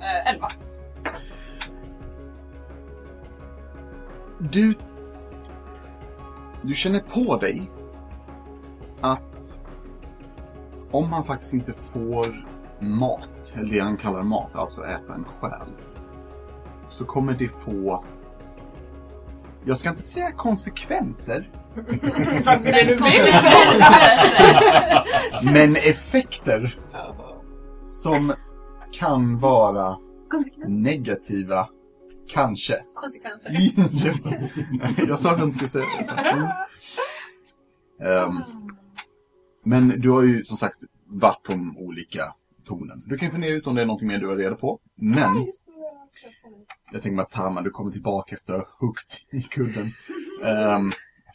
Eh, elva. Du... Du känner på dig att om han faktiskt inte får mat, eller det han kallar mat, alltså äta en själ, så kommer det få... Jag ska inte säga konsekvenser, <laughs> Fast det är det du vill. men effekter som kan vara negativa, kanske. Konsekvenser. <laughs> jag sa att jag inte skulle säga det. Mm. Ehm, men du har ju som sagt varit på de olika tornen. Du kan fundera ut om det är någonting mer du har reda på. Men jag tänker mig att Tama, du kommer tillbaka efter att ha huggt i kudden. Ehm,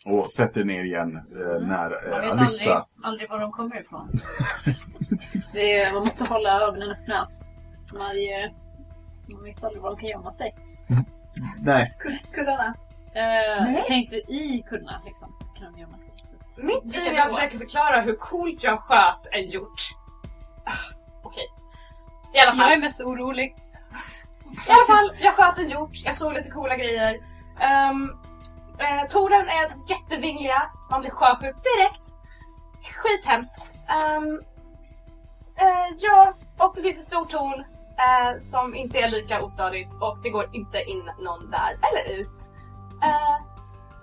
och sätter ner igen eh, när Man eh, vet Alyssa... aldrig, aldrig var de kommer ifrån. <laughs> Det är, man måste hålla ögonen öppna. Man, eh, man vet aldrig var de kan gömma sig. Nej, Kuddarna. Eh, jag tänkte i kuddarna liksom. Kan de gömma sig. Så att, Mitt i när jag försöker förklara hur coolt jag sköt en hjort. Ah, Okej. I alla fall. jag är mest orolig. I alla fall, jag sköt en hjort, jag såg lite coola grejer. Um, eh, Toren är jättevingliga, man blir sjösjuk direkt. Skithemskt. Um, eh, ja, och det finns ett stort torn eh, som inte är lika ostadigt och det går inte in någon där eller ut. Eh,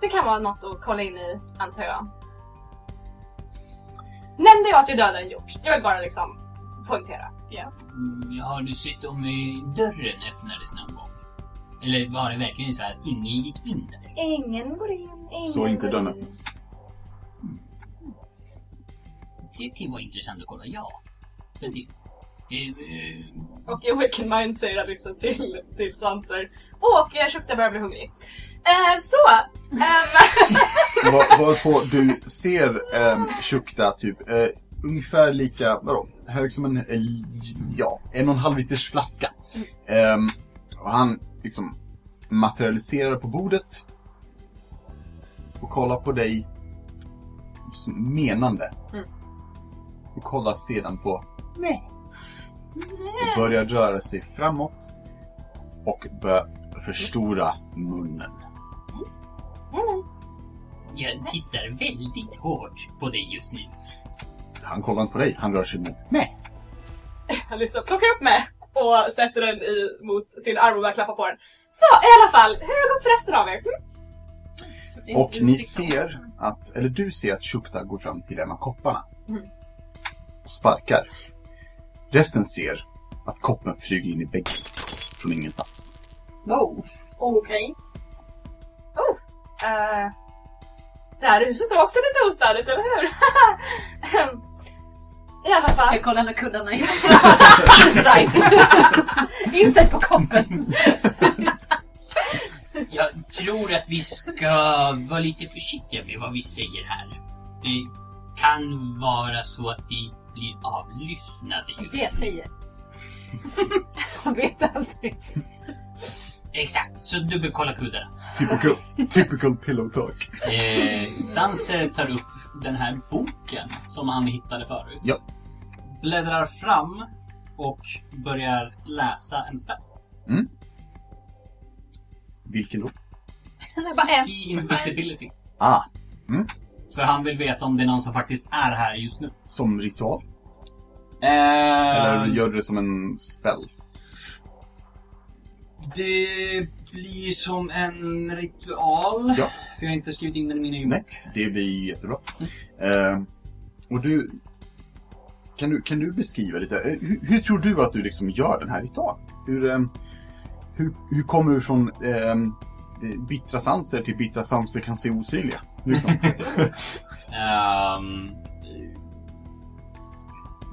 det kan vara något att kolla in i, antar jag. Nämnde jag att jag dödade en hjort? Jag vill bara liksom poängtera. Mm, Har du sett om dörren öppnades någon gång? Eller var det verkligen så att ingen gick in där? Ingen går in, ingen så inte dörren öppnas. det kan ju vara intressant att kolla, ja. Det, eh, eh, Och i Awaken Mind säger Alyssa till, till Sanser. Och eh, Shukta börjar bli hungrig. Eh, så! <laughs> ehm, Var- Varpå du ser um, Shukta typ eh, ungefär lika, vadå, hög som en, eh, ja, en och en halv liters flaska. Ehm, och han liksom materialiserar på bordet och kollar på dig som menande. Mm. Och kollar sedan på mig. Och börjar röra sig framåt och börjar förstora munnen. jag tittar väldigt hårt på dig just nu. Han kollar inte på dig, han rör sig mot mig. <laughs> Alyssa plockar upp med och sätter den i, mot sin arm och börjar klappa på den. Så i alla fall, hur har det gått för resten av er? Mm? Och ni ser att, eller du ser att Shukta går fram till en av kopparna. Och sparkar. Resten ser att koppen flyger in i väggen. Från ingenstans. Wow. Okej. Eh, det här huset var också lite ostadigt, eller hur? <laughs> I alla fall. Jag kollar när kuddarna är <laughs> Insight! <laughs> Insight på koppen! Jag tror att vi ska vara lite försiktiga med vad vi säger här. Det kan vara så att vi blir avlyssnade just Det jag säger. <laughs> Jag vet aldrig. Exakt, så dubbelkolla kuddarna. Typical, typical pillow talk. Eh, Sanser tar upp den här boken som han hittade förut. Ja. Bläddrar fram och börjar läsa en spel. Vilken då? See invisibility. Ah, För han vill veta om det är någon som faktiskt är här just nu. som ritual? Eh, Eller gör du det som en spell? Det blir som en ritual. Ja. För jag har inte skrivit in den i min egen Nej, bok. det blir jättebra. Eh, och du kan, du... kan du beskriva lite, eh, hur, hur tror du att du liksom gör den här ritualen? Hur, eh, hur, hur kommer du från eh, bittra sanser till bittra sanser kan se osynliga? Liksom. <laughs> Ehm,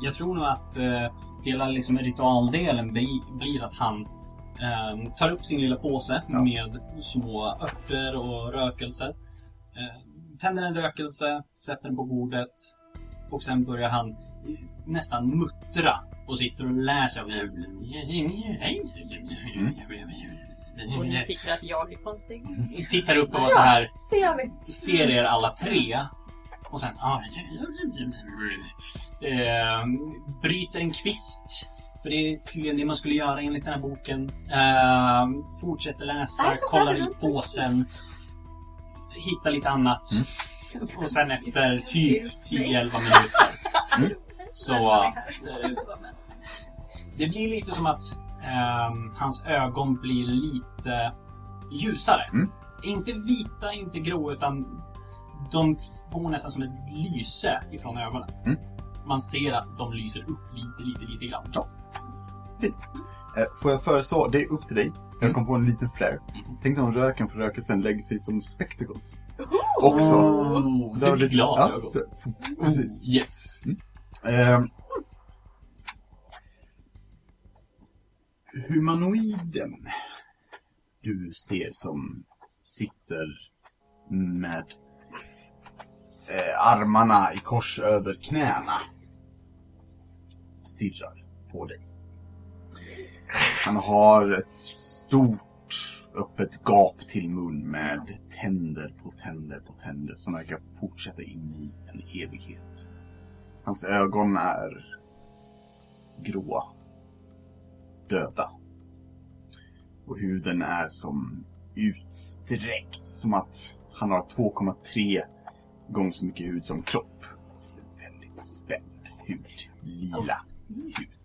jag tror nog att uh, hela liksom, ritualdelen bli, blir att han ehm, tar upp sin lilla påse Ja. med små örter och rökelser. Uh, tänder en rökelse, sätter den på bordet och sen börjar han eh, nästan muttra och sitter och läser. Och ni tycker att jag är konstig. Tittar upp och så här Det gör vi. ser er alla tre. Och sen... Ah, eh, bryter en kvist. För det är tydligen det man skulle göra enligt den här boken. Eh, fortsätter läsa, kollar i påsen. Hittar lite annat. Och sen efter typ 10-11 minuter. Så... eh, det blir lite som att ehm, hans ögon blir lite ljusare. Mm. Inte vita, inte grå, utan de får nästan som ett lyse ifrån ögonen. Mm. Man ser att de lyser upp lite, lite, lite grann. Ja. Fint. Eh, får jag föreslå, det är upp till dig. Jag kom på en liten flare. Tänk dig om röken för rökelsen lägger sig som spectacles. Också. Oh, Där har det du- blir glasögon. Ja, precis. Yes. Eh, humanoiden du ser som sitter med eh, armarna i kors över knäna stirrar på dig. Han har ett stort öppet gap till mun med tänder på tänder på tänder som verkar fortsätta in i en evighet. Hans ögon är gråa. Döda. Och huden är som utsträckt. Som att han har 2,3 gånger så mycket hud som kropp. Så det är väldigt spänd hud. Lila hud.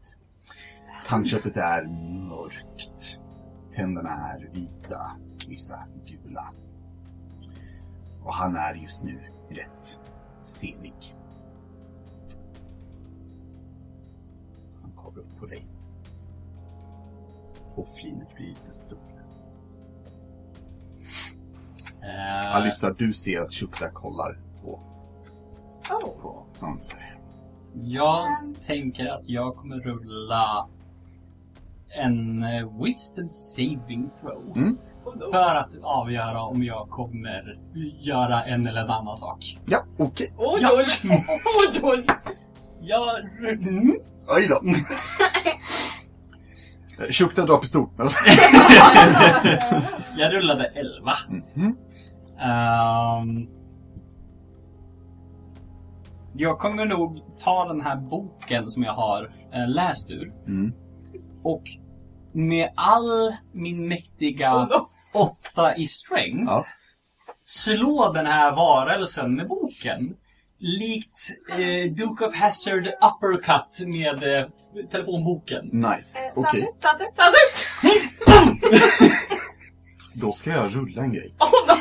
Tandköttet är mörkt. Tänderna är vita. Vissa gula. Och han är just nu rätt selig. Han kollar upp på dig. Och flinet blir lite större. Eh, Alyssa, du ser att Shukla kollar på, Oh. på Sanser. Jag tänker att jag kommer rulla en eh, wisdom saving throw. Mm. För att avgöra om jag kommer göra en eller en annan sak. Ja, okej. Oj, Ja. oj, <laughs> oj, oj. Jag... Mm. Oj då. <laughs> Shukta drar pistol. Jag rullade 11. Mhm. Ehm, jag kommer nog ta den här boken som jag har eh, läst ur Mm. och med all min mäktiga Oh, no. åtta i strength Ja. slå den här varelsen med boken. Likt eh, Duke of Hazard uppercut med eh, telefonboken. Nice. Eh, Okej, Sanser! <laughs> då ska jag rulla en grej. Oh no!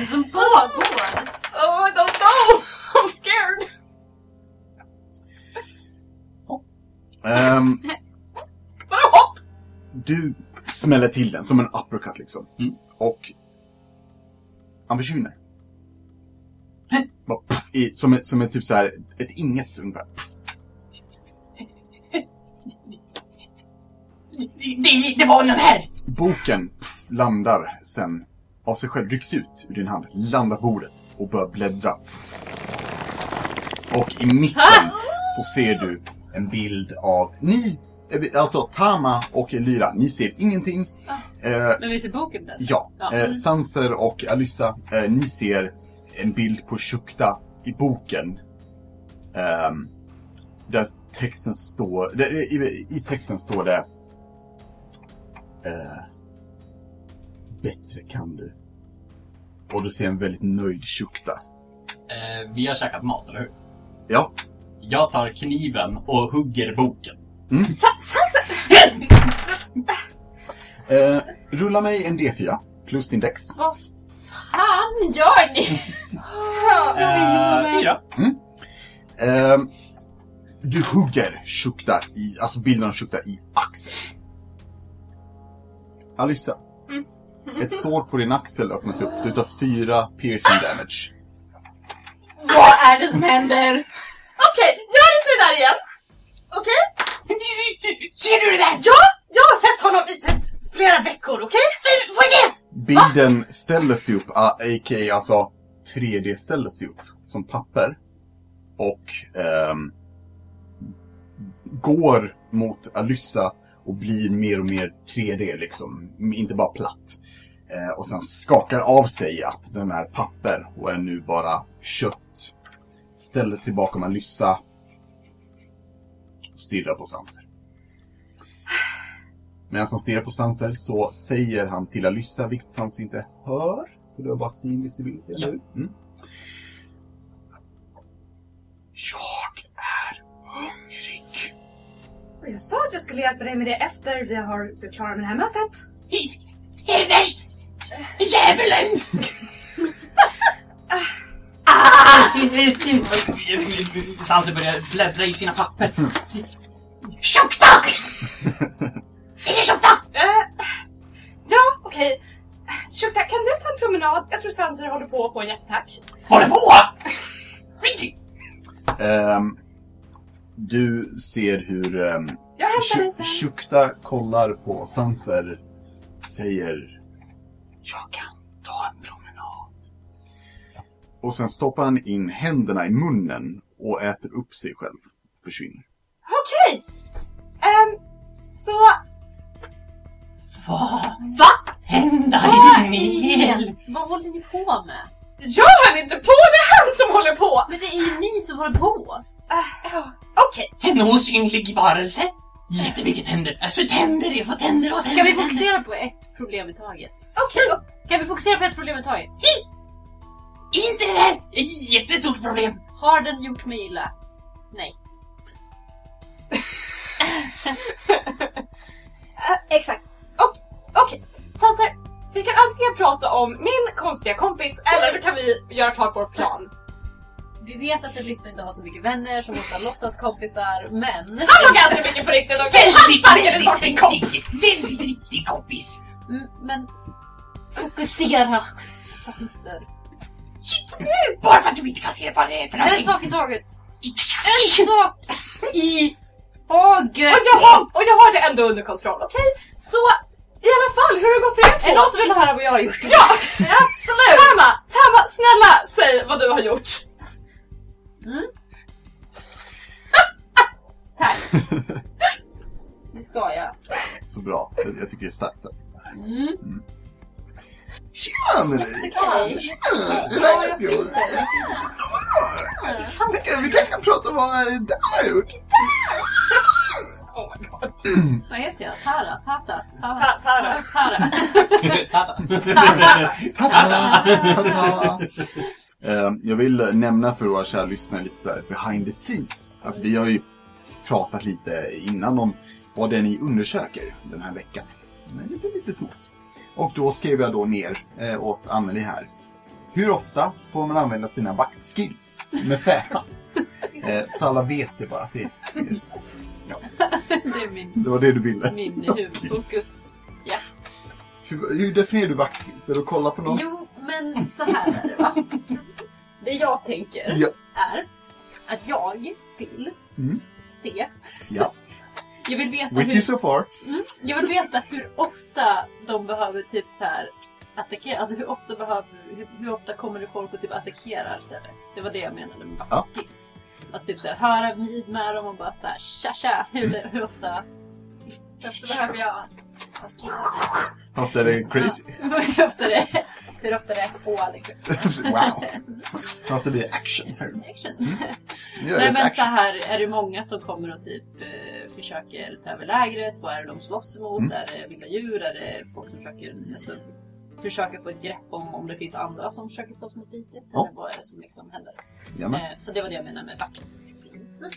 Det som pågår! Oh, I don't know! I'm scared! Hopp? <laughs> du smäller till den som en uppercut liksom. Mm. Och han försvinner. Bara puff, i, som, ett, som ett typ så här, ett inget ungefär. Puff. Det, det var den här! Boken pff, landar sen av sig själv, rycks ut ur din hand, landar på bordet och börjar bläddra. Och i mitten så ser du en bild av ni, alltså Tama och Lyra. Ni ser ingenting. Eh, Men vi ser boken där. ja, Ja. eh, Sanser och Alyssa, eh, ni ser en bild på Shukta i boken. Ehm, där texten står, där, i, i texten står det eh, Bättre kan du. Och du ser en väldigt nöjd Shukta. Eh, vi har käkat mat, eller hur? Ja. Jag tar kniven och hugger boken. Eh, rulla mig en D4 plus din dex. Vad fan gör ni? Eh, fyra. Ehm, du hugger Shukta i, alltså bilden av Shukta i axeln. Alyssa. Ett sår på din axel öppnas upp. Du tar fyra piercing damage. Vad är det som händer? Okej, gör inte det där igen! Okej? Ser du det där? Ja, jag har sett honom i typ flera veckor, okej? Vad är det? Bilden ställer sig upp, a.k.a. alltså 3D ställer sig upp som papper. Och ehm, går mot Alyssa och blir mer och mer 3D liksom. Inte bara platt. Eh, och sen skakar av sig att den är papper och är nu bara kött. Ställer sig bakom Alyssa. Stirrar på Sanser. Medan han stirrar på Sanser så säger han till Alyssa, vilket Sanser inte hör. För du har bara sin visibility, eller hur? Mm. Jag är hungrig. Och Jag sa att jag skulle hjälpa dig med det efter vi har blivit klara med det här mötet. Är det där djävulen? Sanse börjar bläddra i sina papper. Tjokta! Är det tjokta? Eh, ja, okej. Shukta, kan du ta en promenad? Jag tror Sanser håller på att få en hjärtattack. Håller på! Really? Ehm, du ser hur um, kollar på Sanser. Säger Jag kan ta en promenad. Och sen stoppar han in händerna i munnen och äter upp sig själv. Försvinner. Okej! Ehm, så... Vad? Va? Hända i mel? Vad håller ni på med? Jag höll inte på, det är han som håller på! Men det är ju ni som håller på. Uh, ja, Okej, En osynlig varelse? Jättemycket tänder. Alltså tänder, jag får tänder och tänder. Kan vi tänder. fokusera på ett problem i taget? okej. Kan vi fokusera på ett problem i taget? Inte det där! Ett jättestort problem. Har den gjort mig illa? Nej. <laughs> Eh, exakt. Och, Okej, Sanser. Vi kan antingen prata om min konstiga kompis eller så kan vi göra klart vår plan. Vi vet att Elissa inte har så mycket vänner som måste ha låtsaskompisar, men... Han var ganska mycket på riktigt också. Han Väldigt, väldigt kompis. riktig, väldigt riktig kompis. Mm, Men... Fokusera! Sanser. Bara för att du inte kan se vad det är för En någonting. sak i taget. En sak i taget! Och jag, har, och jag har det ändå under kontroll, okej? Så i alla fall, hur har det gått för er Är det två? någon som vill höra vad jag har gjort? Ja! <laughs> Absolut! Tama, Tama, snälla säg vad du har gjort. <laughs> Tack. <laughs> Det ska jag. Så bra. Jag, jag tycker det är starkt. Mm. Tjena! Okej. Tjena! Hur är läget. Tänker, Vi kanske kan prata om vad Dan har gjort? Oh my god. Vad heter jag? Tara? Tata? Tara? Ta- Tara. Ta-ta! Ta-ta! Eh, Jag vill nämna för våra kära lyssnare lite så här behind the scenes. Att vi har ju pratat lite innan om vad det är ni undersöker den här veckan. Men Lite, lite smått. Och då skrev jag då ner eh, åt Anneli här. Hur ofta får man använda sina vaktskills med Z? <laughs> Eh, så alla vet det bara att det, det, Det är min, det var det du ville. min <laughs> huvudfokus. Hur, hur definierar du vaktskills? Är att kolla på någon? Jo, men så här är det va. Det jag tänker Ja. är att jag vill Mm. se. Ja. Jag vill veta With you hur, so far. jag vill veta hur ofta de behöver typ så här attackera. Alltså hur ofta behöver, hur, hur ofta kommer det folk och typ attackerar istället. Det var det jag menade med Ja. vaktskills. Alltså typ så här, höra vid med dem och bara så här tja tja. Hur, hur ofta Därför behöver jag ofta är det crazy? hur <laughs> ofta det hur ofta det är på liksom. <laughs> wow. <laughs> Ofta blir det action här? Action. Nu gör Nej men så action. här är det många som kommer och typ eh, försöker ta över lägret. Vad är det de slåss emot? Mm. Är det vilda djur? Är det folk som försöker, alltså, försöker få ett grepp om om det finns andra som försöker slåss mot riket? Ja. Eller vad är det som liksom händer? Jamen. Eh, så det var det jag menade med vakt.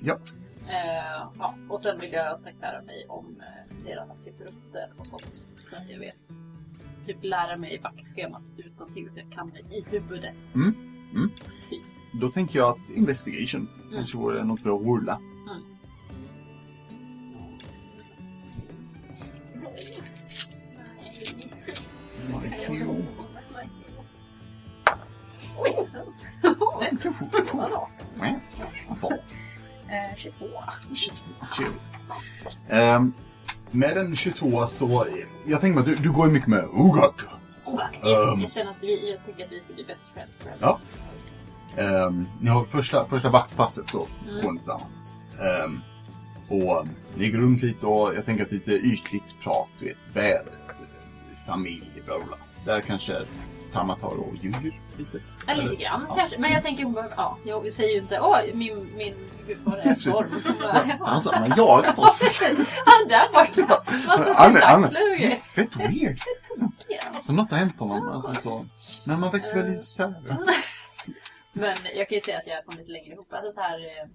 Ja. Eh, ja. Och sen vill jag lära mig om eh, deras typ rutter och sånt. Så att jag vet typ lära mig vaktschemat utan till så jag kan det i huvudet. Mm. Mm. Typ. Då tänker jag att investigation kanske vore något bra att rulla. Eh, 22. 22. Trevligt. Ehm, med en 22 så, jag tänker mig att du, du går ju mycket med Ugak. Oh, yes, Um. jag känner att vi, jag tycker att vi ska bli best friends forever. Ja. Ehm, ni har första, första vaktpasset så Mm. går ni tillsammans. Ehm, och ni går runt lite och jag tänker att lite ytligt prat, du vet, väder, familj, bla bla. Där kanske Tamma tar och ljuger lite. Ja, lite grann Ja. kanske. Men jag tänker hon behöver, ja, jag säger ju inte oj min, min gud vad det är <laughs> storm. Han sa, han har jagat oss. <laughs> Han där borta. <laughs> Alltså Han är- han grejer. fett weird. Alltså något har hänt honom. Alltså, så, när man växer väl isär. Men jag kan ju säga att jag är på lite längre ihop. Alltså så här eh,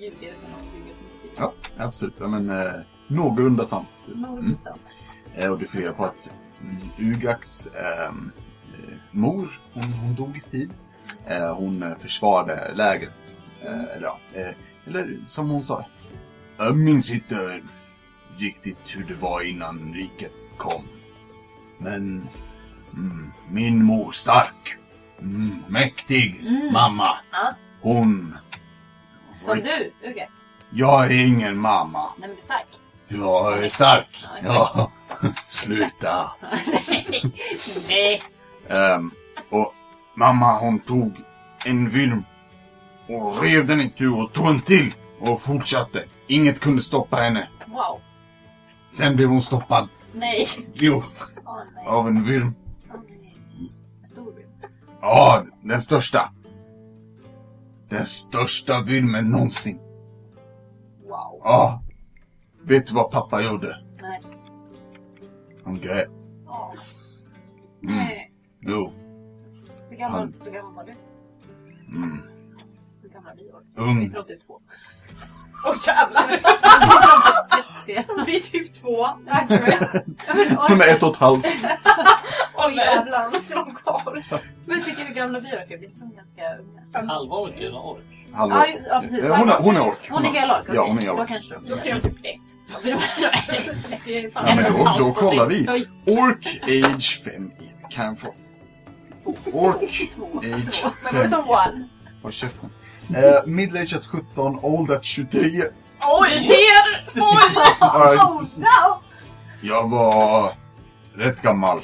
ljuga utan att ljuga för mycket. Ja, absolut. Ja, men eh, någorlunda sant. Typ. Något Mm. sånt. Eh, och du får reda på att mm, ehm, eh, mor, hon, hon dog i strid. Eh, hon eh, försvarade lägret. Eh, eller, ja, eh, eller som hon sa. Jag minns inte riktigt hur det var innan riket kom. Men mm, min mor stark. Mm, mäktig Mm. mamma. Ja. Hon... Som du, Uge. Jag är ingen mamma. Nej men du är stark. Jag är stark. Ja, Ja, <laughs> sluta. <laughs> Nej. Ehm, och mamma hon tog en film och rev den i tur och tog en till och fortsatte. Inget kunde stoppa henne. Wow. Sen blev hon stoppad. Nej. Jo, Åh nej. av en film. En stor bild. Ja, den största. Den största filmen någonsin. Wow. Ja. Vet du vad pappa gjorde? Nej. Han grät. Åh. Mm. Nej. Jo. Hur gammal, Han- hur gammal var du? Mm. Hur vi var? Ung. Vi tror typ två. Åh jävlar! Jätte- Vi är typ två. Hon är ett och ett halvt. Åh jävlar, inte lång kvar. Men jag tycker hur gamla vi är, vi tror ganska unga. Halvåret redan ork. Halva. Ja, precis. Hon, är, hon är ork. Hon är helork? Ja, hon är Då helork. kanske de Då kan jag typ ett. Ja, är men då, då kollar vi. Ork age 5 kan jag Ork age Men var det 5. som one? Håll käften. Eh, Middle-age at 17, old at 23. Du ser! Oj! Alright. Oh no! Jag var rätt gammal.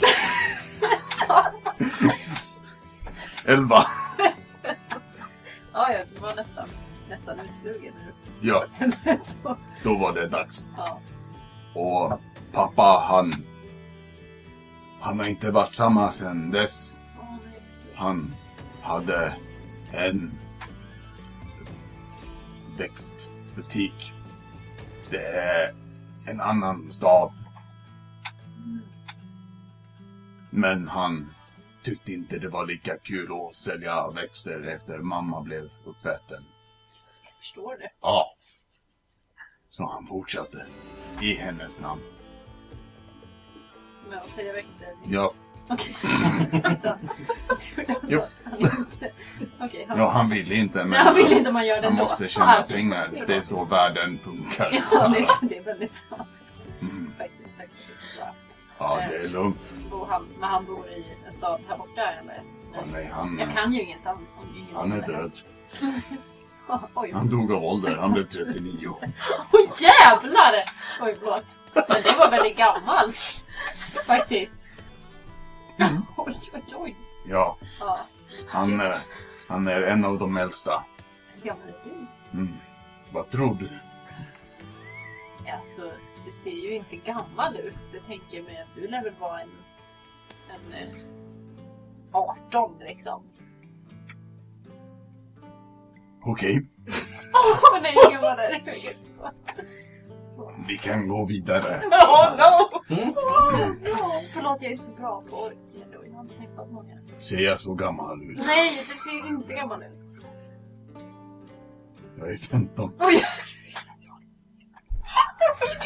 11. Ja, ja, du var nästan, nästan utflugen nu. Ja, <laughs> då var det dags. Ja. Och pappa han... Han har inte varit samma sedan dess. Han hade en växtbutik. Det är en annan stad. Men han tyckte inte det var lika kul att sälja växter efter mamma blev uppäten. Jag förstår det. Ja. Så han fortsatte. I hennes namn. Med att sälja växter. Ja, Okej. <laughs> Jo. Okej, han, ja han ville inte men Nej, han vill inte man gör det han ändå. måste tjäna Ah, okej. pengar. Det är så världen funkar. Ja, det är, det är väldigt sant. Mm. Faktiskt, tack. Bra. Ja, det är lugnt. Bor han, men han bor i en stad här borta eller? Ja, nej, han, Jag kan ju inget om, om ingen han är om det här. död. <laughs> Oj, Han dog av ålder. Han blev 39. Oj <laughs> jävlar! Oj förlåt. Men det var väldigt gammalt. Faktiskt. <laughs> Oj oj oj. Ja, Ja. han, eh, han är en av de äldsta. Hur gammal är du? Mm. Vad tror du? Alltså, du ser ju inte gammal ut. Jag tänker mig att du lär väl vara en... en eh, 18 liksom. Okej, Åh nej, gud vad det är. vi kan gå vidare. Oh no! Ja, Förlåt, jag är inte så bra på ork. Jag inte träffat många. Ser jag så gammal ut? Nej, du ser inte gammal ut. Jag är 15. Oj! <laughs>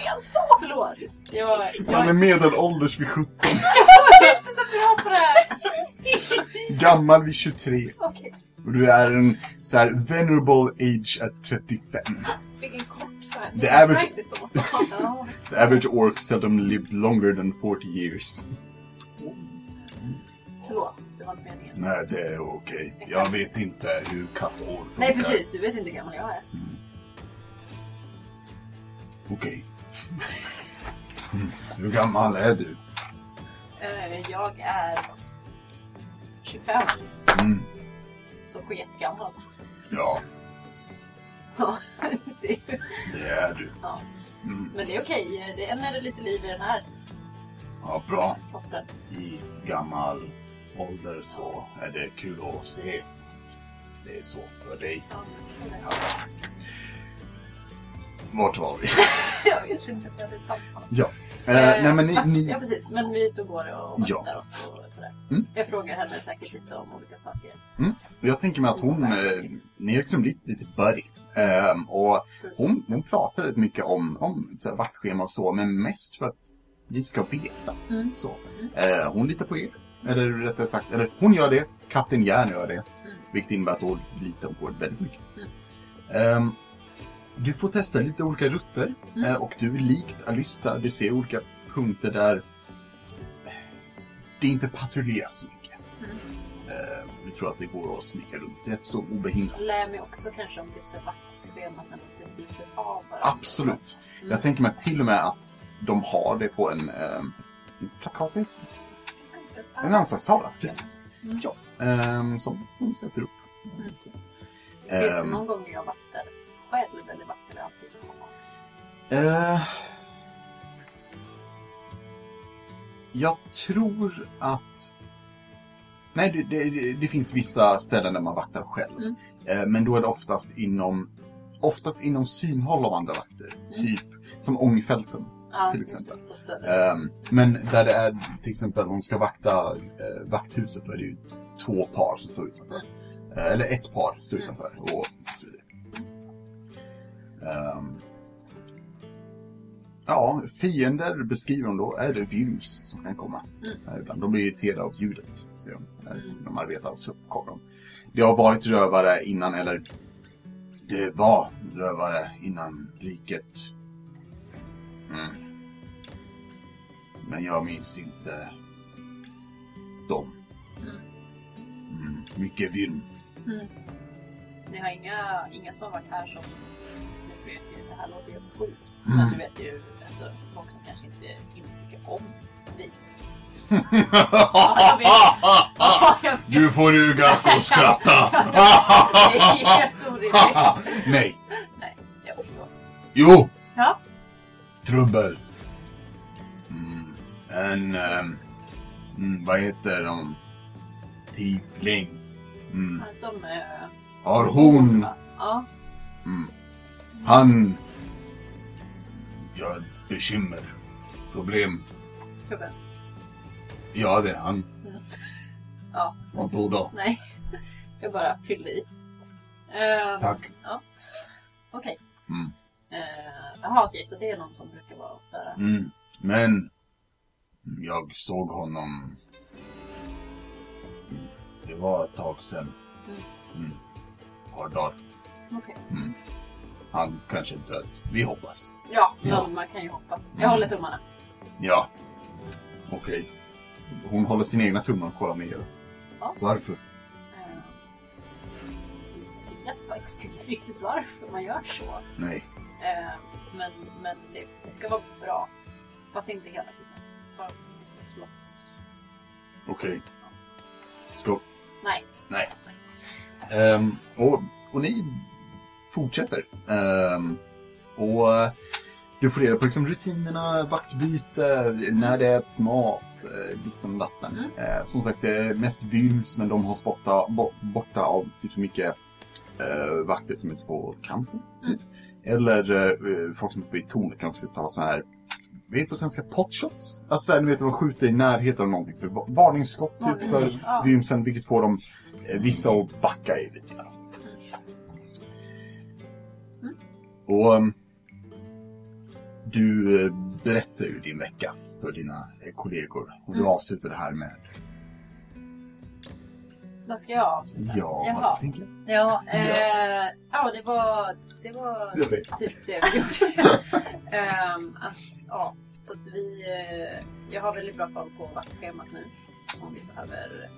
Jag sa! Förlåt. Jag, jag Han är är medelålders vid 17. <laughs> inte så bra på det här. Gammal vid 23. Okej. Och du är en så här venerable age at 35. Vilken kort såhär. The average- The average orc seldom lived longer than 40 years. Förlåt. Det var inte meningen. Nej, det är okej. Jag vet inte hur kattår funkar. Nej, precis. Du vet inte hur gammal jag är. Okej. Mm. <laughs> Hur gammal är du? Eh, Jag är 25. Mm. Så sketgammal. Ja, Ja, <laughs> du ser ju. det är du. Ja. Mm. Men det är okej. Det är när det är lite liv i den här Ja, bra. kroppen. I gammal ålder så är det kul att se. Det är så för dig. Ja. Vart var vi? <laughs> jag vet inte. Jag hade samtal. Ja. Eh, nej men ni, <laughs> ni... Ja, precis. Men vi är ute och går och Ja. oss och sådär. Mm. Jag frågar henne säkert lite om olika saker. Jag tänker mig att hon, eh, ni är liksom lite, lite buddy. Ehm, och hon, hon pratar rätt mycket om, om så här, vaktschema och så, men mest för att vi ska veta. Mm. Så. Eh, hon litar på er. Eller rättare sagt, eller hon gör det, Kapten Järn gör det. Vilket innebär att hon litar på väldigt mycket. Ehm, du får testa lite olika rutter Mm. eh, och du är likt Alyssa, du ser olika punkter där det inte patrulleras så mycket. Mm. Eh, du tror att det går att smyga runt rätt så obehindrat. Lär mig också kanske om typ så vaktschemat när de typ byter av varandra. Absolut. Mm. Jag tänker mig till och med att de har det på en, en plakat, en anslagstavla. Precis. Mm. Ja, ehm, som de sätter upp. Mm. Det Ehm, någon gång jag vaktar själv eller vaktar jag alltid själv? Eh, jag tror att... Nej, det, det, det- finns vissa ställen där man vaktar själv. Mm. Eh, men då är det oftast inom, oftast inom synhåll av andra vakter. Typ som ångfälten. Ja, till exempel. Ehm, men där det är till exempel om de ska vakta eh, vakthuset då är det ju två par som står utanför. Eh, eller ett par står Mm. utanför och så vidare. Ehm, ja, fiender beskriver de då är det Vyms som kan komma. Mm. Ibland. De blir irriterade av ljudet. Ser de. Mm. de arbetar så kommer de. Det har varit rövare innan eller det var rövare innan riket Mm. Men jag minns inte dem. Mm. Mycket film. Mm. Ni har inga, inga som varit här som... Nu vet ju, det här låter helt sjukt. Mm. Men du vet ju, alltså, folk som kanske inte, inte tycker om. <laughs> Ja, vet. Du får ruga och <laughs> skratta! Det är helt orimligt. <laughs> Nej. Nej, jag förstår. Jo! Ja. Trubbel. Mm. En... ehm, mm, vad heter de? Tiefling. Mm. Som... Eh, Har hon... Ja. Mm. Han... Gör bekymmer. Problem. Klubben. Ja, det är han. <laughs> Ja. Och då då? Nej, <laughs> jag bara fyllde i. Eh, Tack. Okej. Mm. Eh, Jaha, okej, så det är någon som brukar vara och störa. Mm. Men... Jag såg honom... Mm. Det var ett tag sedan. Mm. Ett par dagar. Okej. Mm. Han kanske är död. Vi hoppas. Ja, Ja. man kan ju hoppas. Jag Mm. håller tummarna. Ja. Okej. Hon håller sina egna tummar och kollar med er. Ja. Varför? Eh, Jag vet faktiskt inte riktigt varför man gör så. Nej. Eh, Men, men det, det ska vara bra. Fast inte hela tiden. För vi ska slåss. Okej. Ska... Nej. Nej. Ehm, och, och ni fortsätter. Ehm, och du får reda på liksom rutinerna, vaktbyte, när det äts mat, eh, ditten och datten. Mm. Eh, som sagt, det är mest vyms, men de har spotta, bo, borta av typ så mycket eh, vakter som är ute på kampen. Typ. Eller eh, folk som är uppe i tornet kan också ta så här Vet på svenska potshots? Alltså ni vet att man skjuter i närheten av någonting för va- varningsskott typ för Varningsskott, ja. vymsen vilket får dem eh, vissa att backa i lite grann. Mm. Och ehm, du eh, berättar ju din vecka för dina eh, kollegor och du Mm. avslutar det här med Vad ska jag avsluta? ja, Jaha. tänker jag? Ja, eh, ja det var, det var typ det vi gjorde. <laughs> Ehm, att, ja, så att vi, eh, jag har väldigt bra koll på vaktschemat nu. Om vi behöver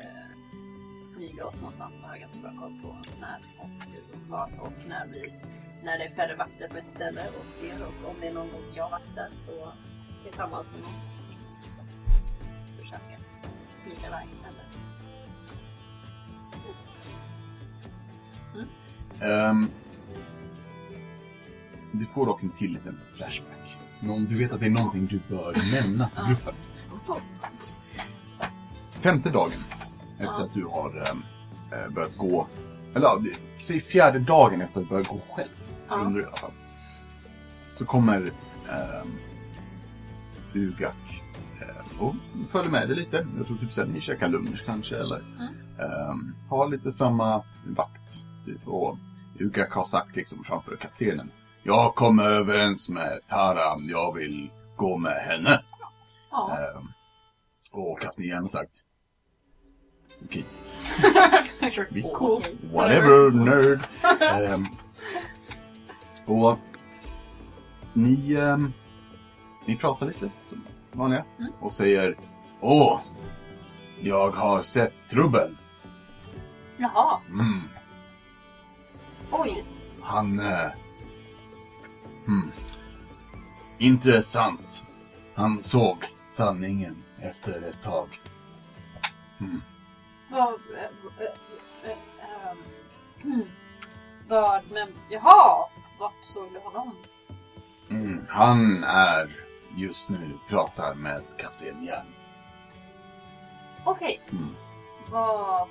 eh, smyga oss någonstans så har jag ganska bra koll på när och var och när vi när det är färre vakter på ett ställe och fler och om det är någon gång jag vaktar så tillsammans med någon så försöka smyga iväg eller Ehm, du får dock en till liten flashback. Någon, du vet att det är någonting du bör <laughs> nämna för gruppen. Femte dagen efter att du har eh, börjat gå, eller ja, säg fjärde dagen efter att du börjat gå själv, Ja. under i alla fall. Så kommer um, Ugak eh, och följer med dig lite. Jag tror typ såhär, ni käkar lunch kanske eller ehm, har lite samma vakt. Typ, och Ugak har sagt liksom framför kaptenen. Jag kommer överens med Tara, jag vill gå med henne. Ja. Ehm, och kaptenen har sagt. Okej, <laughs> visst. Cool. Whatever, nerd. Ehm, och ni, ehm, ni pratar lite som vanliga Mm. och säger Åh, jag har sett trubbel. Jaha, Mm, oj. han... Eh, hmm, intressant. Han såg sanningen efter ett tag. Hmm. Vad... Äh, äh, äh, ähm, vad... Men jaha! Vart såg du honom? Mm, han är just nu pratar med kapten Järn. Okej. Mm. Vad...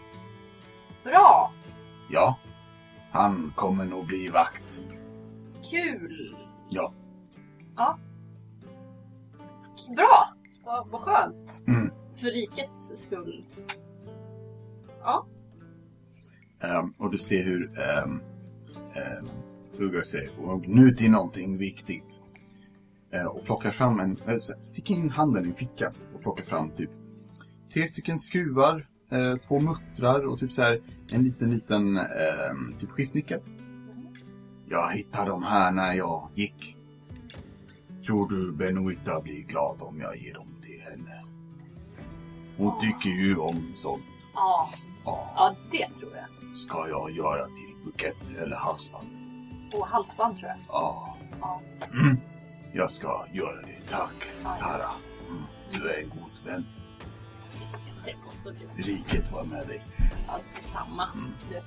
Bra! Ja, han kommer nog bli vakt. Kul! Ja. Ja. Bra! Vad, vad skönt. Mm. För rikets skull. Ehm, och du ser hur um, Uggar säger och nu till någonting viktigt. Eh, och plockar fram en, äh, sticker in handen i en ficka och plockar fram typ tre stycken skruvar, eh, två muttrar och typ så här en liten, liten ehm, typ skiftnyckel. Jag hittade dem här när jag gick. Tror du Benoita blir glad om jag ger dem till henne? Hon tycker ju om sånt. Ja. Ja. Ja, det tror jag. Ska jag göra till bukett eller halsband? Och halsband tror jag. Ja. Ja. Mm. Jag ska göra det. Tack. Tara. Mm. Du är en god vän. Det var så dumt. Riket var med dig. Ja, detsamma. Mm.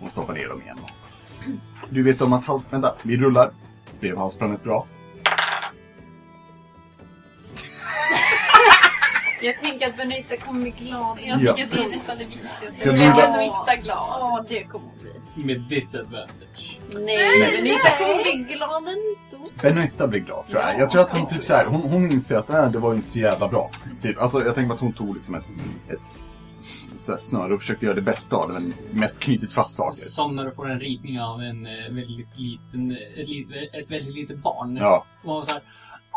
Hon stoppar ner dem igen. då. Du vet om att hals... Vänta, vi rullar. Blev halsbandet bra? Jag tänker att Benita kommer bli glad. Jag Ja. tycker att det är nästan det viktigaste. Jag är Benita glad. Ja, det kommer hon bli. Med disadvantage. Nej, Nej. Benita kommer bli glad ändå. Benetta blir glad tror jag. Ja. Jag tror att hon typ så här, hon, hon inser att nej, det var inte så jävla bra. Typ, alltså jag tänker mig att hon tog liksom ett, ett snöre och försökte göra det bästa av det, men mest knutit fast saker. Som när du får en ritning av en eh, väldigt liten, ett, li- ett väldigt litet barn. Ja, Och så här,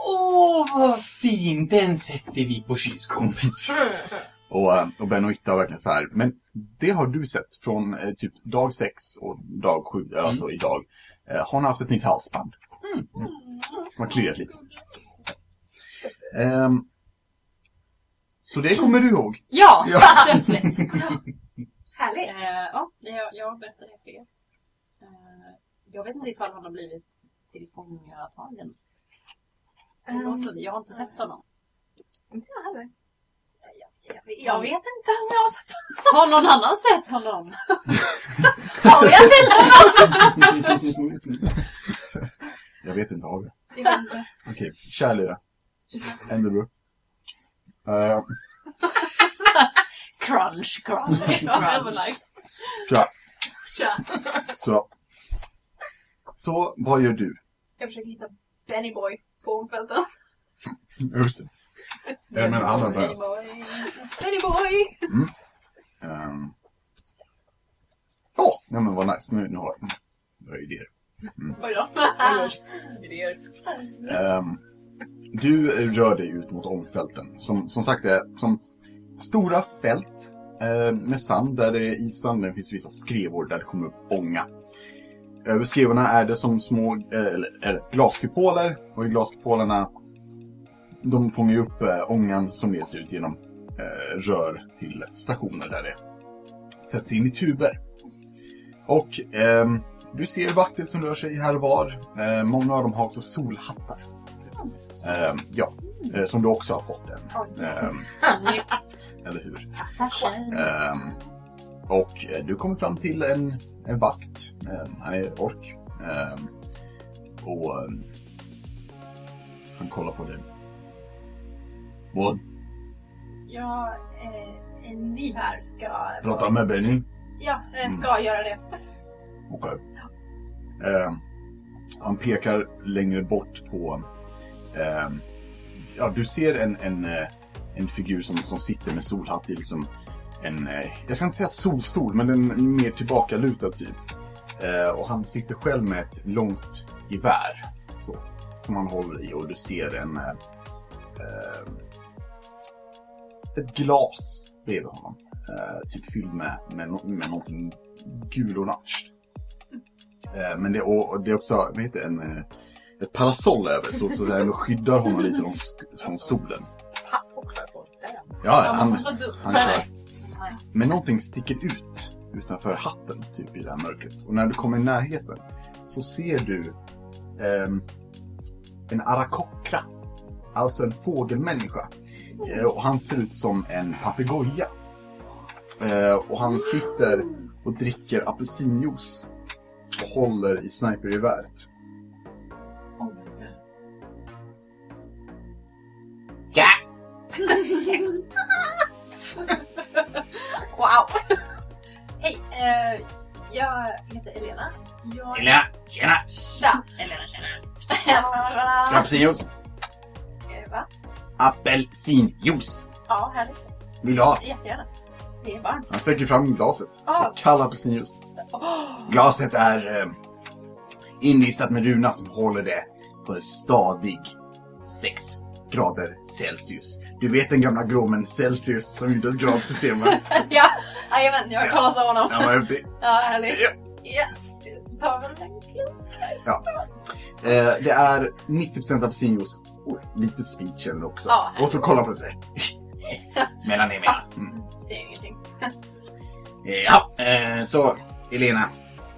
Åh, vad fin! Den sätter vi på kylskåpet. <laughs> och, eh, och Benoitta har verkligen så här, men det har du sett från eh, typ dag sex och dag sju, alltså idag. Eh, har hon haft ett nytt halsband. Mm. Som har kliat lite. Ehm, så det kommer du ihåg. <laughs> Ja, Ja. dödslätt. <laughs> Härligt. Eh, ja, jag, jag berättar det för er. Eh, jag vet inte ifall han har blivit tillfångatagen. Um, Jag har inte sett honom. inte jag heller. Jag, jag vet inte om jag har sett Har någon annan sett honom? <laughs> Har jag sett honom? Jag vet inte, har inte. Okej, Charlie då? Enderbro. Uh, Crunch, crunch, crunch. tja, Tja. så. Så, vad gör du? Jag försöker hitta Benny Boy på omfälten. Just det. Jag menar, han har börjat. Benny Boy! Ehm. Åh, ja men vad nice. Nu, nu har jag några idéer. Oj då. Idéer. Ehm, du rör dig ut mot ångfälten. Som, som sagt, det är som stora fält eh, med sand där det är issand. Det finns vissa skrevor där det kommer upp ånga. Över skrevorna är det som små eh, glaskupoler och i glaskupolerna de fångar ju upp eh, ångan som leds ut genom eh, rör till stationer där det sätts in i tuber. Och ehm, du ser vakter som rör sig här och var. Eh, många av dem har också solhattar. Ehm, ja, eh, som du också har fått en. Ehm, Snyggt. eller hur? Och eh, du kommer fram till en, en vakt. Han är ork. Ehm, och ehm, han kollar på dig. Vad? Jag eh, är ny här. Ska... Prata med Benny? Ja, eh, ska göra det. Okej. Ehm, han pekar längre bort på... ja, du ser en, en, eh, en figur som, som sitter med solhatt i liksom en... eh, jag ska inte säga solstol, men en mer tillbakalutad typ. Eh, och han sitter själv med ett långt gevär. Så, som han håller i och du ser en... eh, ett glas bredvid honom. Typ fylld med, med, med någonting gul-orange. Men det, och, det är också vad heter det, en, ett parasoll över så, så det skyddar honom lite från, från solen. Ja, han, han kör. Men någonting sticker ut utanför hatten typ i det här mörkret. Och när du kommer i närheten så ser du ehm, en arakokra. Alltså en fågelmänniska. Eh, och han ser ut som en papegoja. Eh, och han sitter och dricker apelsinjuice. Och håller i snipergeväret. <laughs> Wow! <laughs> Hej, eh, jag heter Elena. Jag... Elena, tjena! Tja! Elena känner. Ska du ha apelsinjuice? Eh, Va? Apelsinjuice! Ja, härligt. Vill du ha? Jättegärna. Det är varmt. Han sträcker fram glaset. Ah. Kall apelsinjuice. Åh, Glaset är eh, inristat med runa som håller det på en stadig 6 grader Celsius. Du vet den gamla gråmen Celsius som gjorde ett gradsystem va? <laughs> ja, jajamän, jag har kollat av honom. Den var häftig. Ja, härligt. Ja. Ta väl en klunk. Ja. Eh, det är 90% apelsinjuice och lite speed känner du också. Ja, och så kolla på det sådär. <laughs> Mellan er menar. Mm. Ser ingenting. Eh, Ja, eh, så Elena.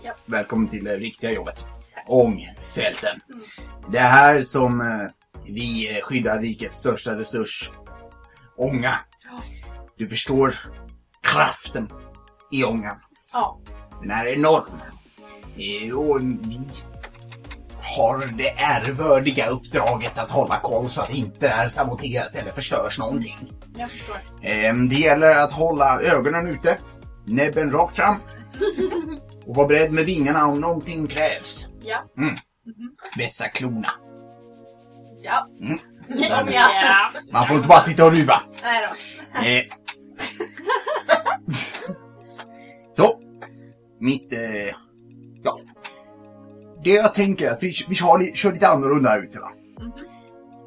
Ja. Välkommen till det riktiga jobbet. Ångfälten. Det är här som eh, vi eh, skyddar rikets största resurs. Ånga. Du förstår kraften i ångan. Ja. Den är enorm. Och vi har det ärevördiga uppdraget att hålla koll så att det inte är saboteras eller förstörs någonting. Jag förstår. Ehm, Det gäller att hålla ögonen ute, näbben rakt fram <laughs> och vara beredd med vingarna om någonting krävs. Ja. Vässa klorna. Ja. Mm. Ja. <laughs> ja. Man får inte bara sitta och ruva. Nej då. Eh. Så. Mitt... Eh, ja. Det jag tänker är att vi, vi har, li- kör lite annorlunda här ute va.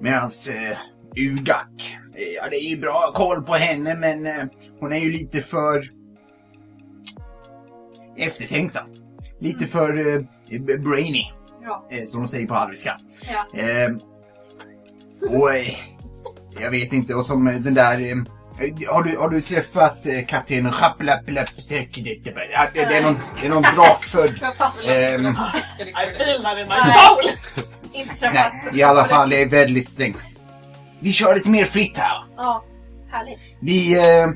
Medans eh, Ugak. Eh, ja, det är ju bra koll på henne men eh, hon är ju lite för... Eftertänksam. Lite för eh, brainy. Ja. Eh, som de säger på alviska. Ja. Eh, jag vet inte vad som den där... Eh, har, du, har du träffat eh, kaptenen Chaplaplappsäck? Det, är någon, det är någon drakfödd... ehm, I feel that in my soul! Inte nej, träffat. i alla fall, det är väldigt strängt. Vi kör lite mer fritt här. Ja. Härligt. Vi, eh,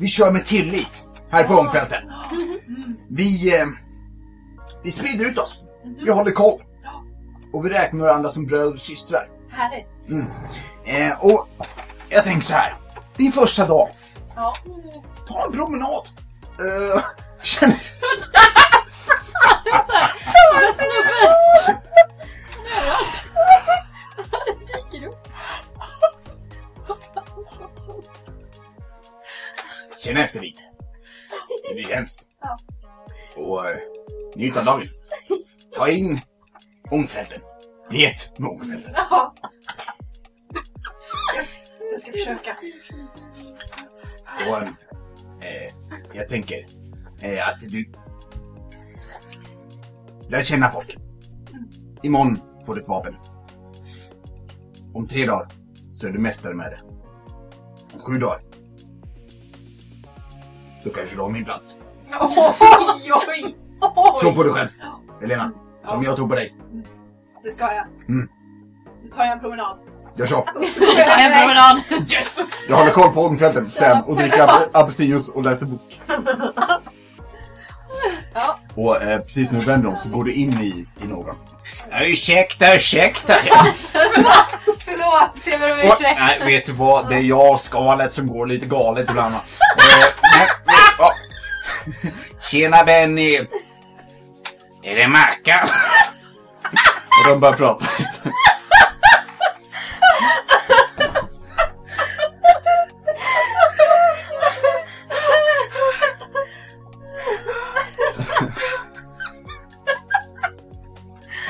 vi kör med tillit här på Ångfälten. Vi, eh, vi sprider ut oss. Vi håller koll. Och vi räknar varandra som bröder och systrar. Härligt. Eh, och jag tänker så här. Din första dag. Ja. Ta en promenad. Eh, <laughs> känner... Men snubben! Han är överallt. Han dyker upp. Känn efter lite. Hur det känns. Ja. Och eh, njut av dagen. Ta in Ångfälten. Med Ångfälten. Ja. Jag ska, jag ska försöka. Och eh, jag tänker eh, att du lär känna folk. Imorgon får du ett vapen. Om tre dagar så är du mästare med det. Om sju dagar då kanske du har min plats. Oj, oj, Tro oj. på dig själv, Elena. Som jag tror på dig. Det ska jag. Mm. Nu tar jag en promenad. Gör så. <laughs> Nu tar jag en promenad. Yes! Jag håller koll på Ångfälten sen och dricker abstinus och läser bok. Ja. Och eh, precis när du vänder om så går du in i, i någon. Ja, ursäkta, ursäkta. <laughs> Förlåt, jag ber om Och- ursäkt. Nej, vet du vad? Det är jag, skalet, som går lite galet ibland. Eh, nej, ja. Tjena Benny! Är det Mackan? Och de börjar prata lite.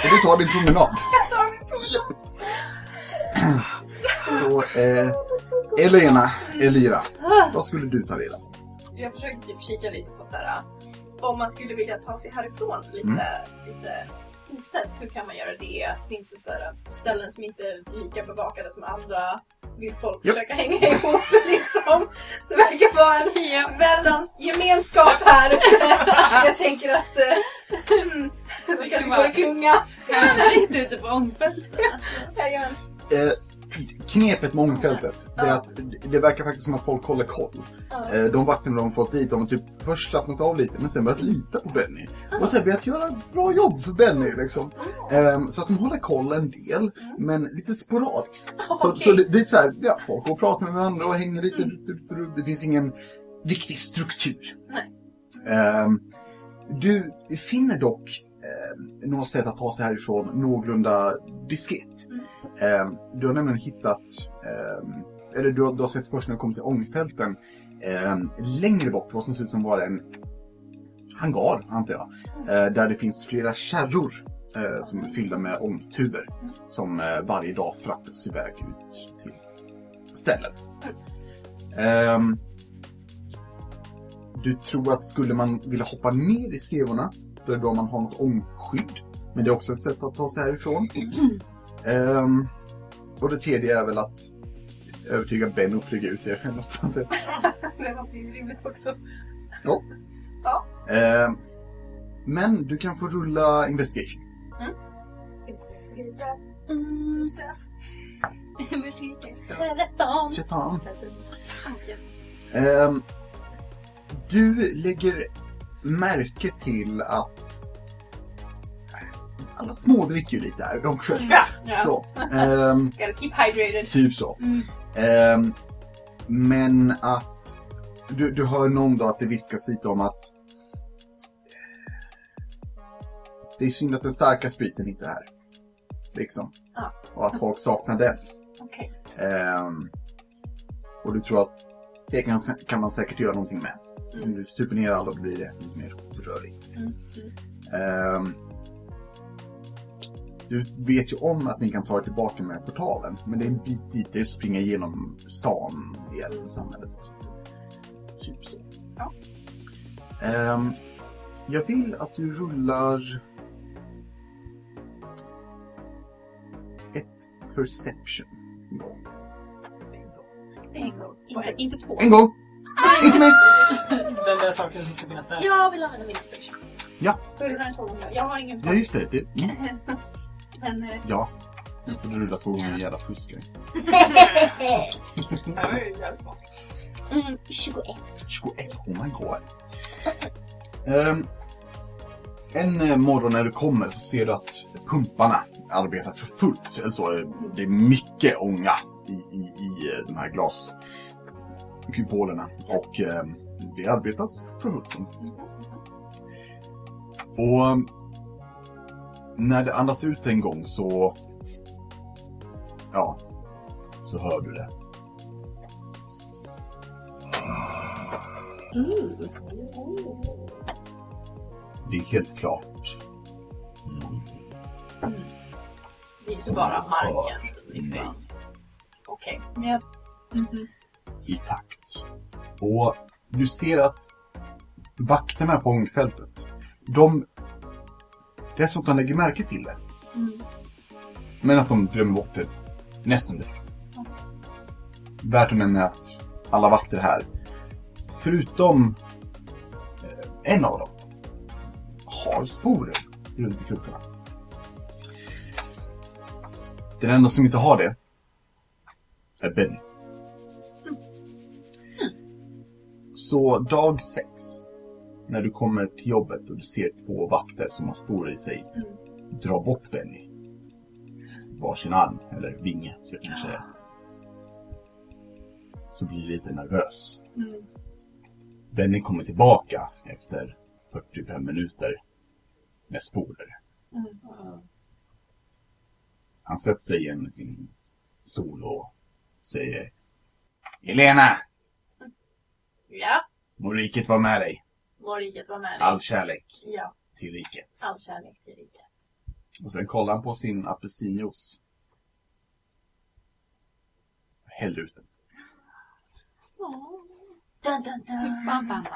Och du tar din promenad. Så, eh, Elena, Elira, vad skulle du ta reda på? Jag försöker typ kika lite på såhär, om man skulle vilja ta sig härifrån lite, Mm. lite osett, hur kan man göra det? Finns det såhär ställen som inte är lika bevakade som andra? Vill folk Japp. försöka hänga ihop <laughs> liksom? Det verkar vara en Ja. väldans gemenskap här <laughs> ute. Jag tänker att eh, mm, det kanske går att klunga. Härligt ute på ångfälten. Knepet med ångfältet, det är att det verkar faktiskt som att folk håller koll. Eh, de vakterna de fått dit, de har typ först slappnat av lite men sen börjat lita på Benny. Och sen börjat göra ett bra jobb för Benny liksom. Ehm, så att de håller koll en del, men lite sporadiskt. <laughs> Så, så det, det är så här, ja, folk går och pratar med varandra och hänger lite, rut, rut. det finns ingen riktig struktur. Ehm, du finner dock eh, något sätt att ta sig härifrån någorlunda diskret. Ehm, Ehm, du har nämligen hittat, ehm, eller du har, du har sett först när du kom till ångfälten, ehm, längre bort vad som ser ut som bara en hangar, antar jag. Eh, där det finns flera kärror eh, som är fyllda med ångtuber som eh, varje dag fraktas iväg ut till ställen. Ehm, du tror att skulle man vilja hoppa ner i skrevorna, då är det bra om man har något ångskydd. Men det är också ett sätt att ta sig härifrån. Ehm, och det tredje är väl att övertyga Ben att flyga ut er eller något sånt. Det var ju rimligt också. Eh, men du kan få rulla investigation. Mm. Stuff. Tretton. 13. Fan, jag- Ehm, du lägger märke till att alla smådricker ju lite här också. Ja. Ja. Så. Ehm, <laughs> Gotta keep hydrated. typ så. Mm. Ehm, men att du, du hör någon dag att det viskas lite om att det är synd att den starka spriten inte är här. Liksom. Ja. Och att folk saknar den. Okej. Ehm, och du tror att det kan, kan man säkert göra någonting med. Om du super ner alla blir det mer rörigt. Mm. Ehm, du vet ju om att ni kan ta er tillbaka med portalen. Men det är en bit dit, det är att springa igenom stan, del samhället. Typ så. Ja. Ehm, jag vill att du rullar ett perception. en gång. En gång. Inte, inte två. En gång! Inte mer! <laughs> Den där saken som ska finnas där. Jag vill använda min inspiration. Ja. För den här. Jag har ingen Ja, just det. det mm. <laughs> Men eh, Ja. Nu får du rulla två gånger jävla fuskare. Det här var ju jävligt smart. mm, 21. 21, oh my god. Ehm, en eh, morgon när du kommer så ser du att pumparna arbetar för fullt. Eller så, eh, det är mycket ånga i, i, i eh, de här glaskupolerna. Och ehm, det arbetas för fullt. Och ehm, när det andas ut en gång så... Ja, så hör du det. Det är helt klart. Det är inte bara marken som liksom... Okej. Men jag... Mhm. i takt. Och du ser att vakterna på ångfältet, de... Det är så att de lägger märke till det. Mm. Men att de glömmer bort det nästan direkt. Värt att nämna att alla vakter här, förutom eh, en av dem, har sporer runt i krokarna. Den enda som inte har det är Benny. Så dag sex, när du kommer till jobbet och du ser två vakter som har spår i sig, dra bort Benny. Varsin arm, eller vinge, så jag kan säga. Så blir du lite nervös. Mm. Benny kommer tillbaka efter 45 minuter med sporer. Mm. Han sätter sig igen i sin stol och säger Elena, Ja. må riket vara med dig. Må riket vara med dig. All kärlek Ja. till riket. All kärlek till riket. Och sen kollar han på sin apelsinjuice. Häller ut den. Dun, dun, dun. Bam, bam, bam.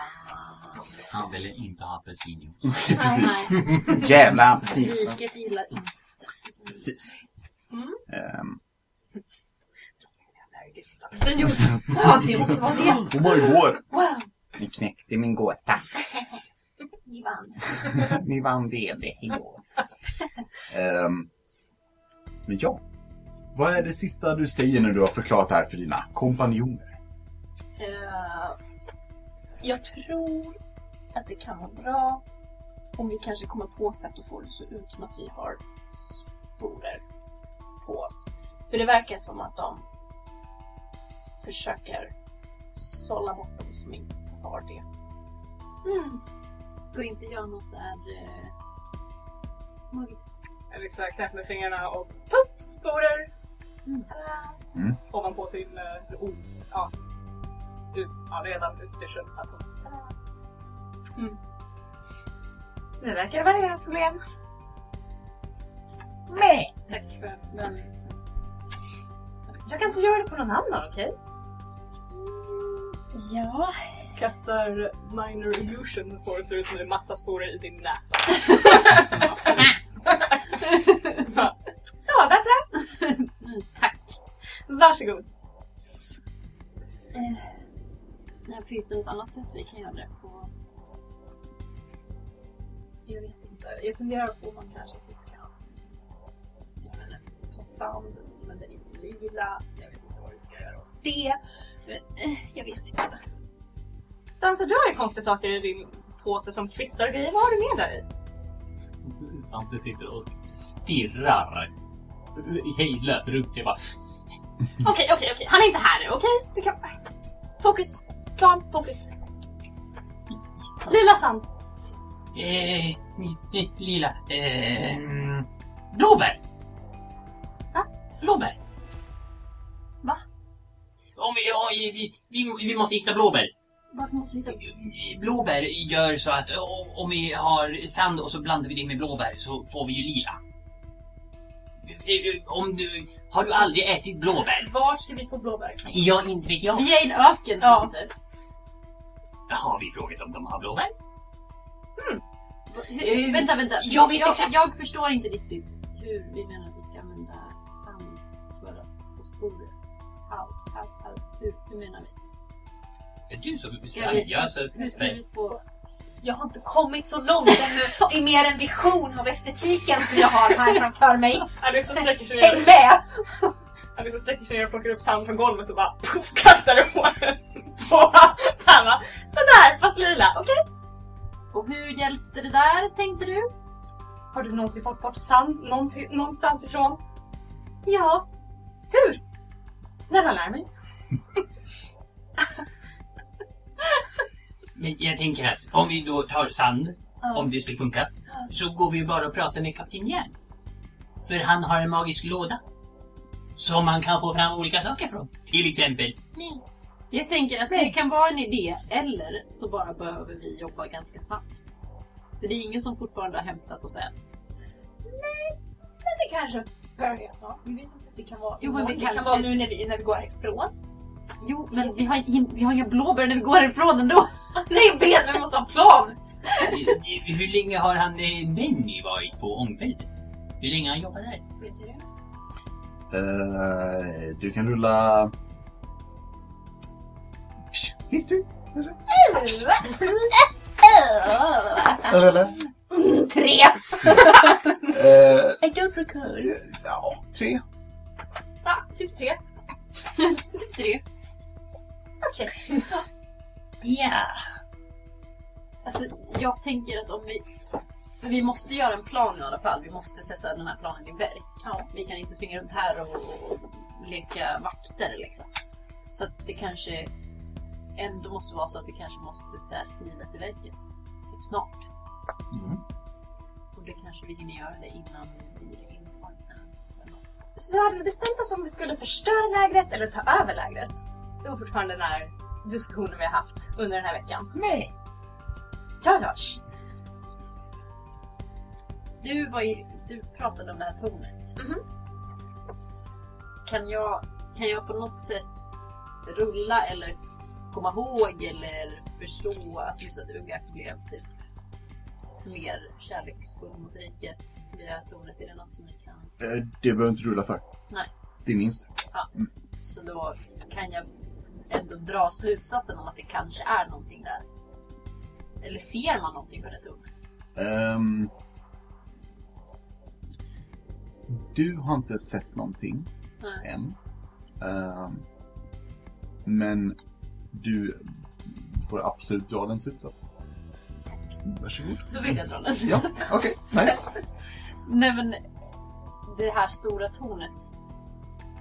Han ville inte ha apelsinjuice. Nej, <laughs> Jävla apelsinjuice. Riket gillar inte. Precis. Mm. Ehm, Apelsinjuice. Ja, det måste vara det. oh my god! Wow. Ni knäckte min gåta. <laughs> Ni vann. <laughs> Ni vann VD igår. Ehm, men ja. Vad är det sista du säger när du har förklarat det här för dina kompanjoner? Eh, jag tror att det kan vara bra om vi kanske kommer på sätt att få det så ut som att vi har sporer på oss. För det verkar som att de försöker sålla bort dem som inte har det. Mm. Går inte jag något sådär... Eh, magiskt? Jag liksom knäpper med fingrarna och puff, sporer! Mm. Mm. Ovanpå sin uh, o, ja, ut, ja, redan utstyrsel. Mm. Det verkar vara inga problem. Nej. Tack för den. Jag kan inte göra det på någon annan, okej? Ja. Kastar minor illusion på det ser ut som det är massa sporer i din näsa. <laughs> Så, bättre! Mm, tack. Varsågod. Eh, finns det något annat sätt vi kan göra det på? jag vet inte. Jag funderar på om man kanske typ kan jag ta sand, men det är inte lila. Jag vet inte vad vi ska göra åt det. Men, eh, jag vet inte. Sansa, du har ju konstiga saker i din påse som kvistar och grejer. Vad har du med där i? Sanse sitter och stirrar hejdlöst runt sig bara. Okej, okej, okej. Han är inte här nu, okej? Du kan... Fokus. Plan, fokus. Lila sand. Eh, lila. Eh, blåbär. Va? Blåbär. Va? Om vi, vi, vi, vi måste hitta blåbär. Varför måste vi hitta... Blåbär gör så att o- om vi har sand och så blandar vi det med blåbär så får vi ju lila. Eh, Om du, har du aldrig ätit blåbär? Var ska vi få blåbär? Ja, inte vet jag. Vi är i en öken, Ja. Sanser. Har vi frågat om de har blåbär? Hur- Eh, vänta, vänta. jag vet jag, exakt. jag förstår inte riktigt hur vi menar att vi ska använda sand för att få sporer. How, how, how, hur, hur menar vi? Det är du som hur ska vi få... Jag har inte kommit så långt ännu. Det är mer en vision av estetiken som jag har här framför mig. <laughs> Alice sträcker sig Häng ner, med! Alice sträcker sig ner och plockar upp sand från golvet och bara puff, kastar i håret på Pamma. Sådär, fast lila. Okej. Och hur hjälpte det där, tänkte du? Har du någonsin fått bort sand någonsin, någonstans ifrån? Ja, Hur? Snälla lär mig. <laughs> Men jag tänker att om vi då tar sand, om det skulle funka, så går vi bara och pratar med Kapten Järn. För han har en magisk låda. Som man kan få fram olika saker från. Till exempel. Jag tänker att det kan vara en idé, eller så bara behöver vi jobba ganska snabbt. För det är ingen som fortfarande har hämtat oss än. men det kanske börjar snart. Vi vet inte. Det kan vara, Jo, men vi det kan- kan vara nu när vi, när vi går härifrån. Jo, men vi har, vi har inga blåbär när vi går härifrån ändå. <laughs> Nej, jag vet, men vi måste ha en plan. Hur länge har han eh, Benny varit på ångfältet? Hur länge har han jobbat där? Vet du det? Eh, du kan rulla... History, kanske? Eller? Mm, Tre! Eh, I don't recall. ja, tre. Ja, typ tre. <laughs> Tre. Okej. <laughs> Ja. Alltså, jag tänker att om vi... För vi måste göra en plan i alla fall. Vi måste sätta den här planen i verk. Ja. Vi kan inte springa runt här och, och leka vakter liksom. Så att det kanske ändå måste vara så att vi kanske måste så här, skrida till verket typ snart. Mm. Och det kanske vi hinner göra det innan vi något. Så hade vi bestämt oss om vi skulle förstöra lägret eller ta över lägret. Det var fortfarande den här diskussionen vi har haft under den här veckan. Nej. Ja, ja. Du, var ju, du pratade om det här tornet. Mhm. Kan, jag, kan jag på något sätt rulla eller komma ihåg eller förstå att just att Ugak blev typ mer kärleksfull mot riket vid det här tornet? Är det något som ni kan? Eh, det behöver inte rulla för. Nej. Det minns du. Så då kan jag ändå dra slutsatsen om att det kanske är någonting där. Eller ser man någonting på det tornet? Ehm, du har inte sett någonting Nej. än. Ehm, men du får absolut dra den slutsatsen. Varsågod. Då vill jag dra den Ja, slutsatsen. okej. nice. <laughs> Nej men det här stora tornet.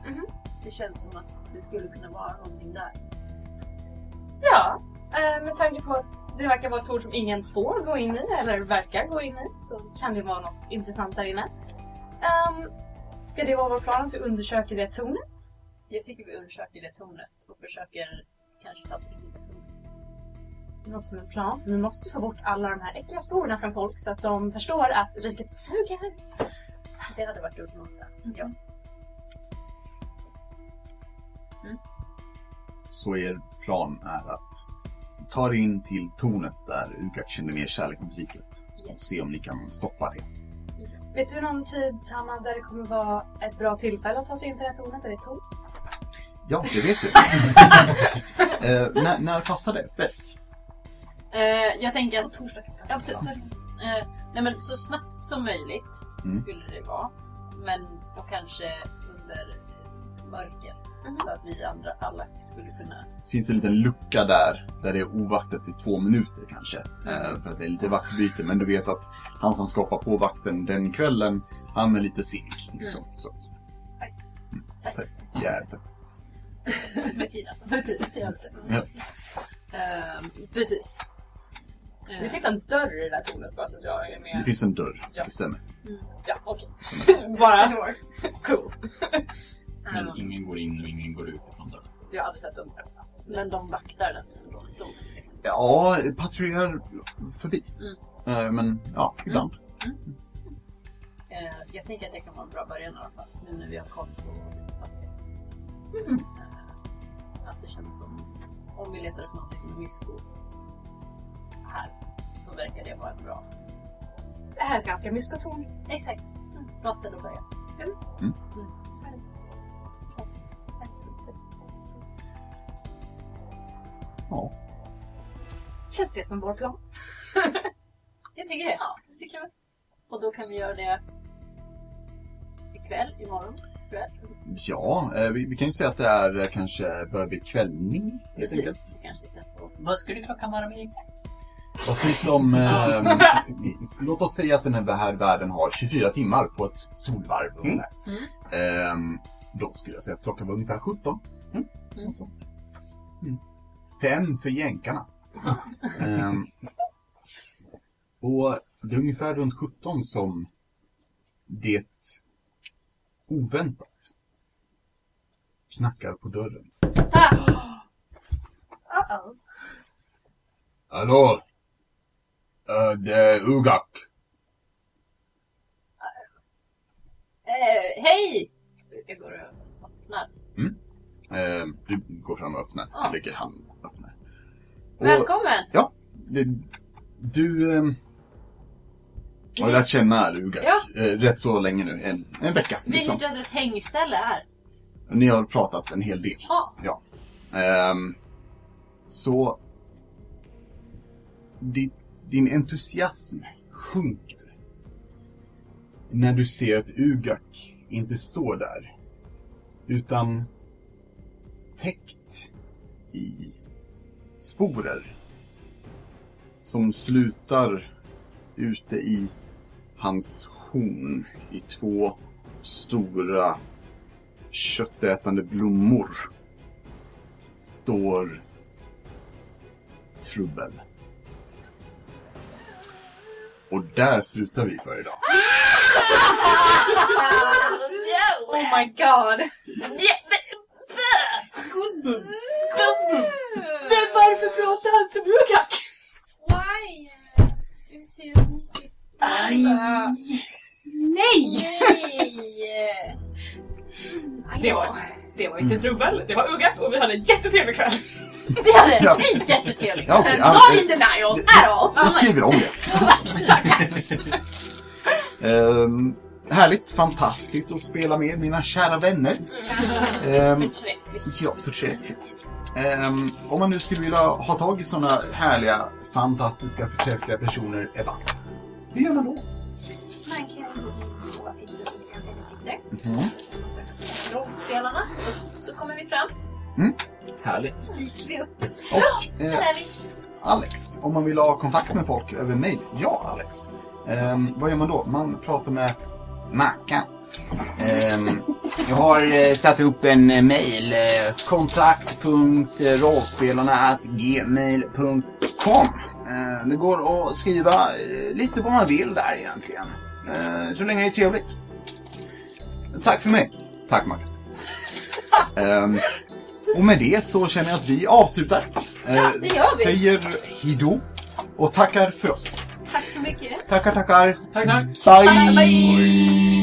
Mhm. Det känns som att det skulle kunna vara någonting där. Ja, eh, med tanke på att det verkar vara ett torn som ingen får gå in i eller verkar gå in i så kan det vara något intressant där inne. Ehm, ska det vara vår plan att vi undersöker det tornet? Jag tycker vi undersöker det tornet och försöker kanske ta oss in i det tornet. Det låter som en plan för vi måste få bort alla de här äckliga sporerna från folk så att de förstår att riket suger. Det hade varit ultimata. Ja. Så er plan är att ta er in till tornet där Ugak kände mer kärlek mot riket. Och se om ni kan stoppa det. Vet du någon tid, Tanna, där det kommer vara ett bra tillfälle att ta sig in till det här tornet? Är det tomt? Ja, det vet du. <laughs> eh, när, när passar det bäst? Eh, jag tänker att... Torsdag Ja, precis. Eh, nej men så snabbt som möjligt Mm. skulle det vara. Men då kanske under eh, mörker. Så att vi andra alla skulle kunna... Det finns en liten lucka där, där det är ovaktat i två minuter kanske. Eh, för att det är lite vaktbyte, men du vet att han som skapar på vakten den kvällen, han är lite seg. Liksom. Så att, mm, tack. Jävlar. <laughs> Med tid alltså. Med tid. Inte. Ja. Ehm, precis. Eh, Det finns en dörr i det där tornet bara så att jag är med. Det finns en dörr, Ja. det stämmer. Ja, okej. bara <laughs> cool. Men ehm, ingen går in och ingen går ut ifrån dörren. Jag har aldrig sett den öppnas. men de vaktar den. ändå. De, liksom. Ja, patrullerar förbi. Mm. Eh, men ja, ibland. Eh, jag tänker att det kan vara en bra början i alla fall. Nu när vi har koll på lite saker. Eh, att det känns som om vi letar efter någonting som är mysko här så verkar det vara en bra... Det här är ett ganska myskotorn. Exakt. Mm. Bra ställe att börja. Mm. Ja. Känns det som vår plan? <laughs> Jag tycker det. Ja, det tycker jag. Och då kan vi göra det ikväll, imorgon, kväll. Ja, eh, vi, vi kan ju säga att det är eh, kanske börjar bli kvällning helt. Precis. Vi kanske på... Vad skulle klockan vara mer exakt? Vad sägs om... Eh, låt oss säga att den här världen har 24 timmar på ett solvarv ungefär. Ehm, då skulle jag säga att klockan var ungefär 17. Mm. Sånt. Mm. Fem för jänkarna. Ehm, och det är ungefär runt 17 som det oväntat knackar på dörren. Uh-oh. Hallå? Uh, det är Ugak. Eh, hej! Jag går och öppnar. Eh, du går fram och öppnar. Ja. Lägger han och öppnar. Och, Välkommen! Ja, det, du eh, har lärt känna Ugak Ja. eh, rätt så länge nu. En, en vecka. Vi Liksom. hittade ett hängställe här. Ni har pratat en hel del. Ja. Ja. Ehm, så din, din entusiasm sjunker när du ser att Ugak inte står där utan täckt i sporer som slutar ute i hans horn i två stora köttätande blommor står trubbel. Och där slutar vi för idag. <laughs> Oh my god! Goosebumps! Goosebumps! Men varför pratar han som Ugak? Why? Vi mycket. Nej! Nej! Det var, det var inte trubbel, det var Ugak och vi hade en jättetrevlig kväll. Vi hade Ja. en jättetrevlig Ja, okej. ja, Not in denial det- at all! Jag skriver om det. <laughs> Ehm, härligt, fantastiskt att spela med mina kära vänner. Ehm, Förträffligt. ja, förträffligt. Ehm, om man nu skulle vilja ha tag i sådana härliga, fantastiska, förträffliga personer, Ebba. Hur gör man då? Man kan gå in på söka på rollspelarna. Så kommer vi fram. Härligt. Dyker vi upp. Och eh, är vi. Alex, om man vill ha kontakt med folk över mail. Ja, Alex. Ehm, vad gör man då? Man pratar med Mackan. Ehm, jag har eh, satt upp en eh, mail. Eh, kontakt.rollspelarna.gmail.com eh, Det går att skriva lite vad man vill där egentligen. Eh, så länge det är trevligt. Tack för mig. Tack Max. Ehm, och med det så känner jag att vi avslutar. Ja, det gör vi. Säger hejdå och tackar för oss. Tack så mycket. Tackar, tackar. Tack, tack. Bye.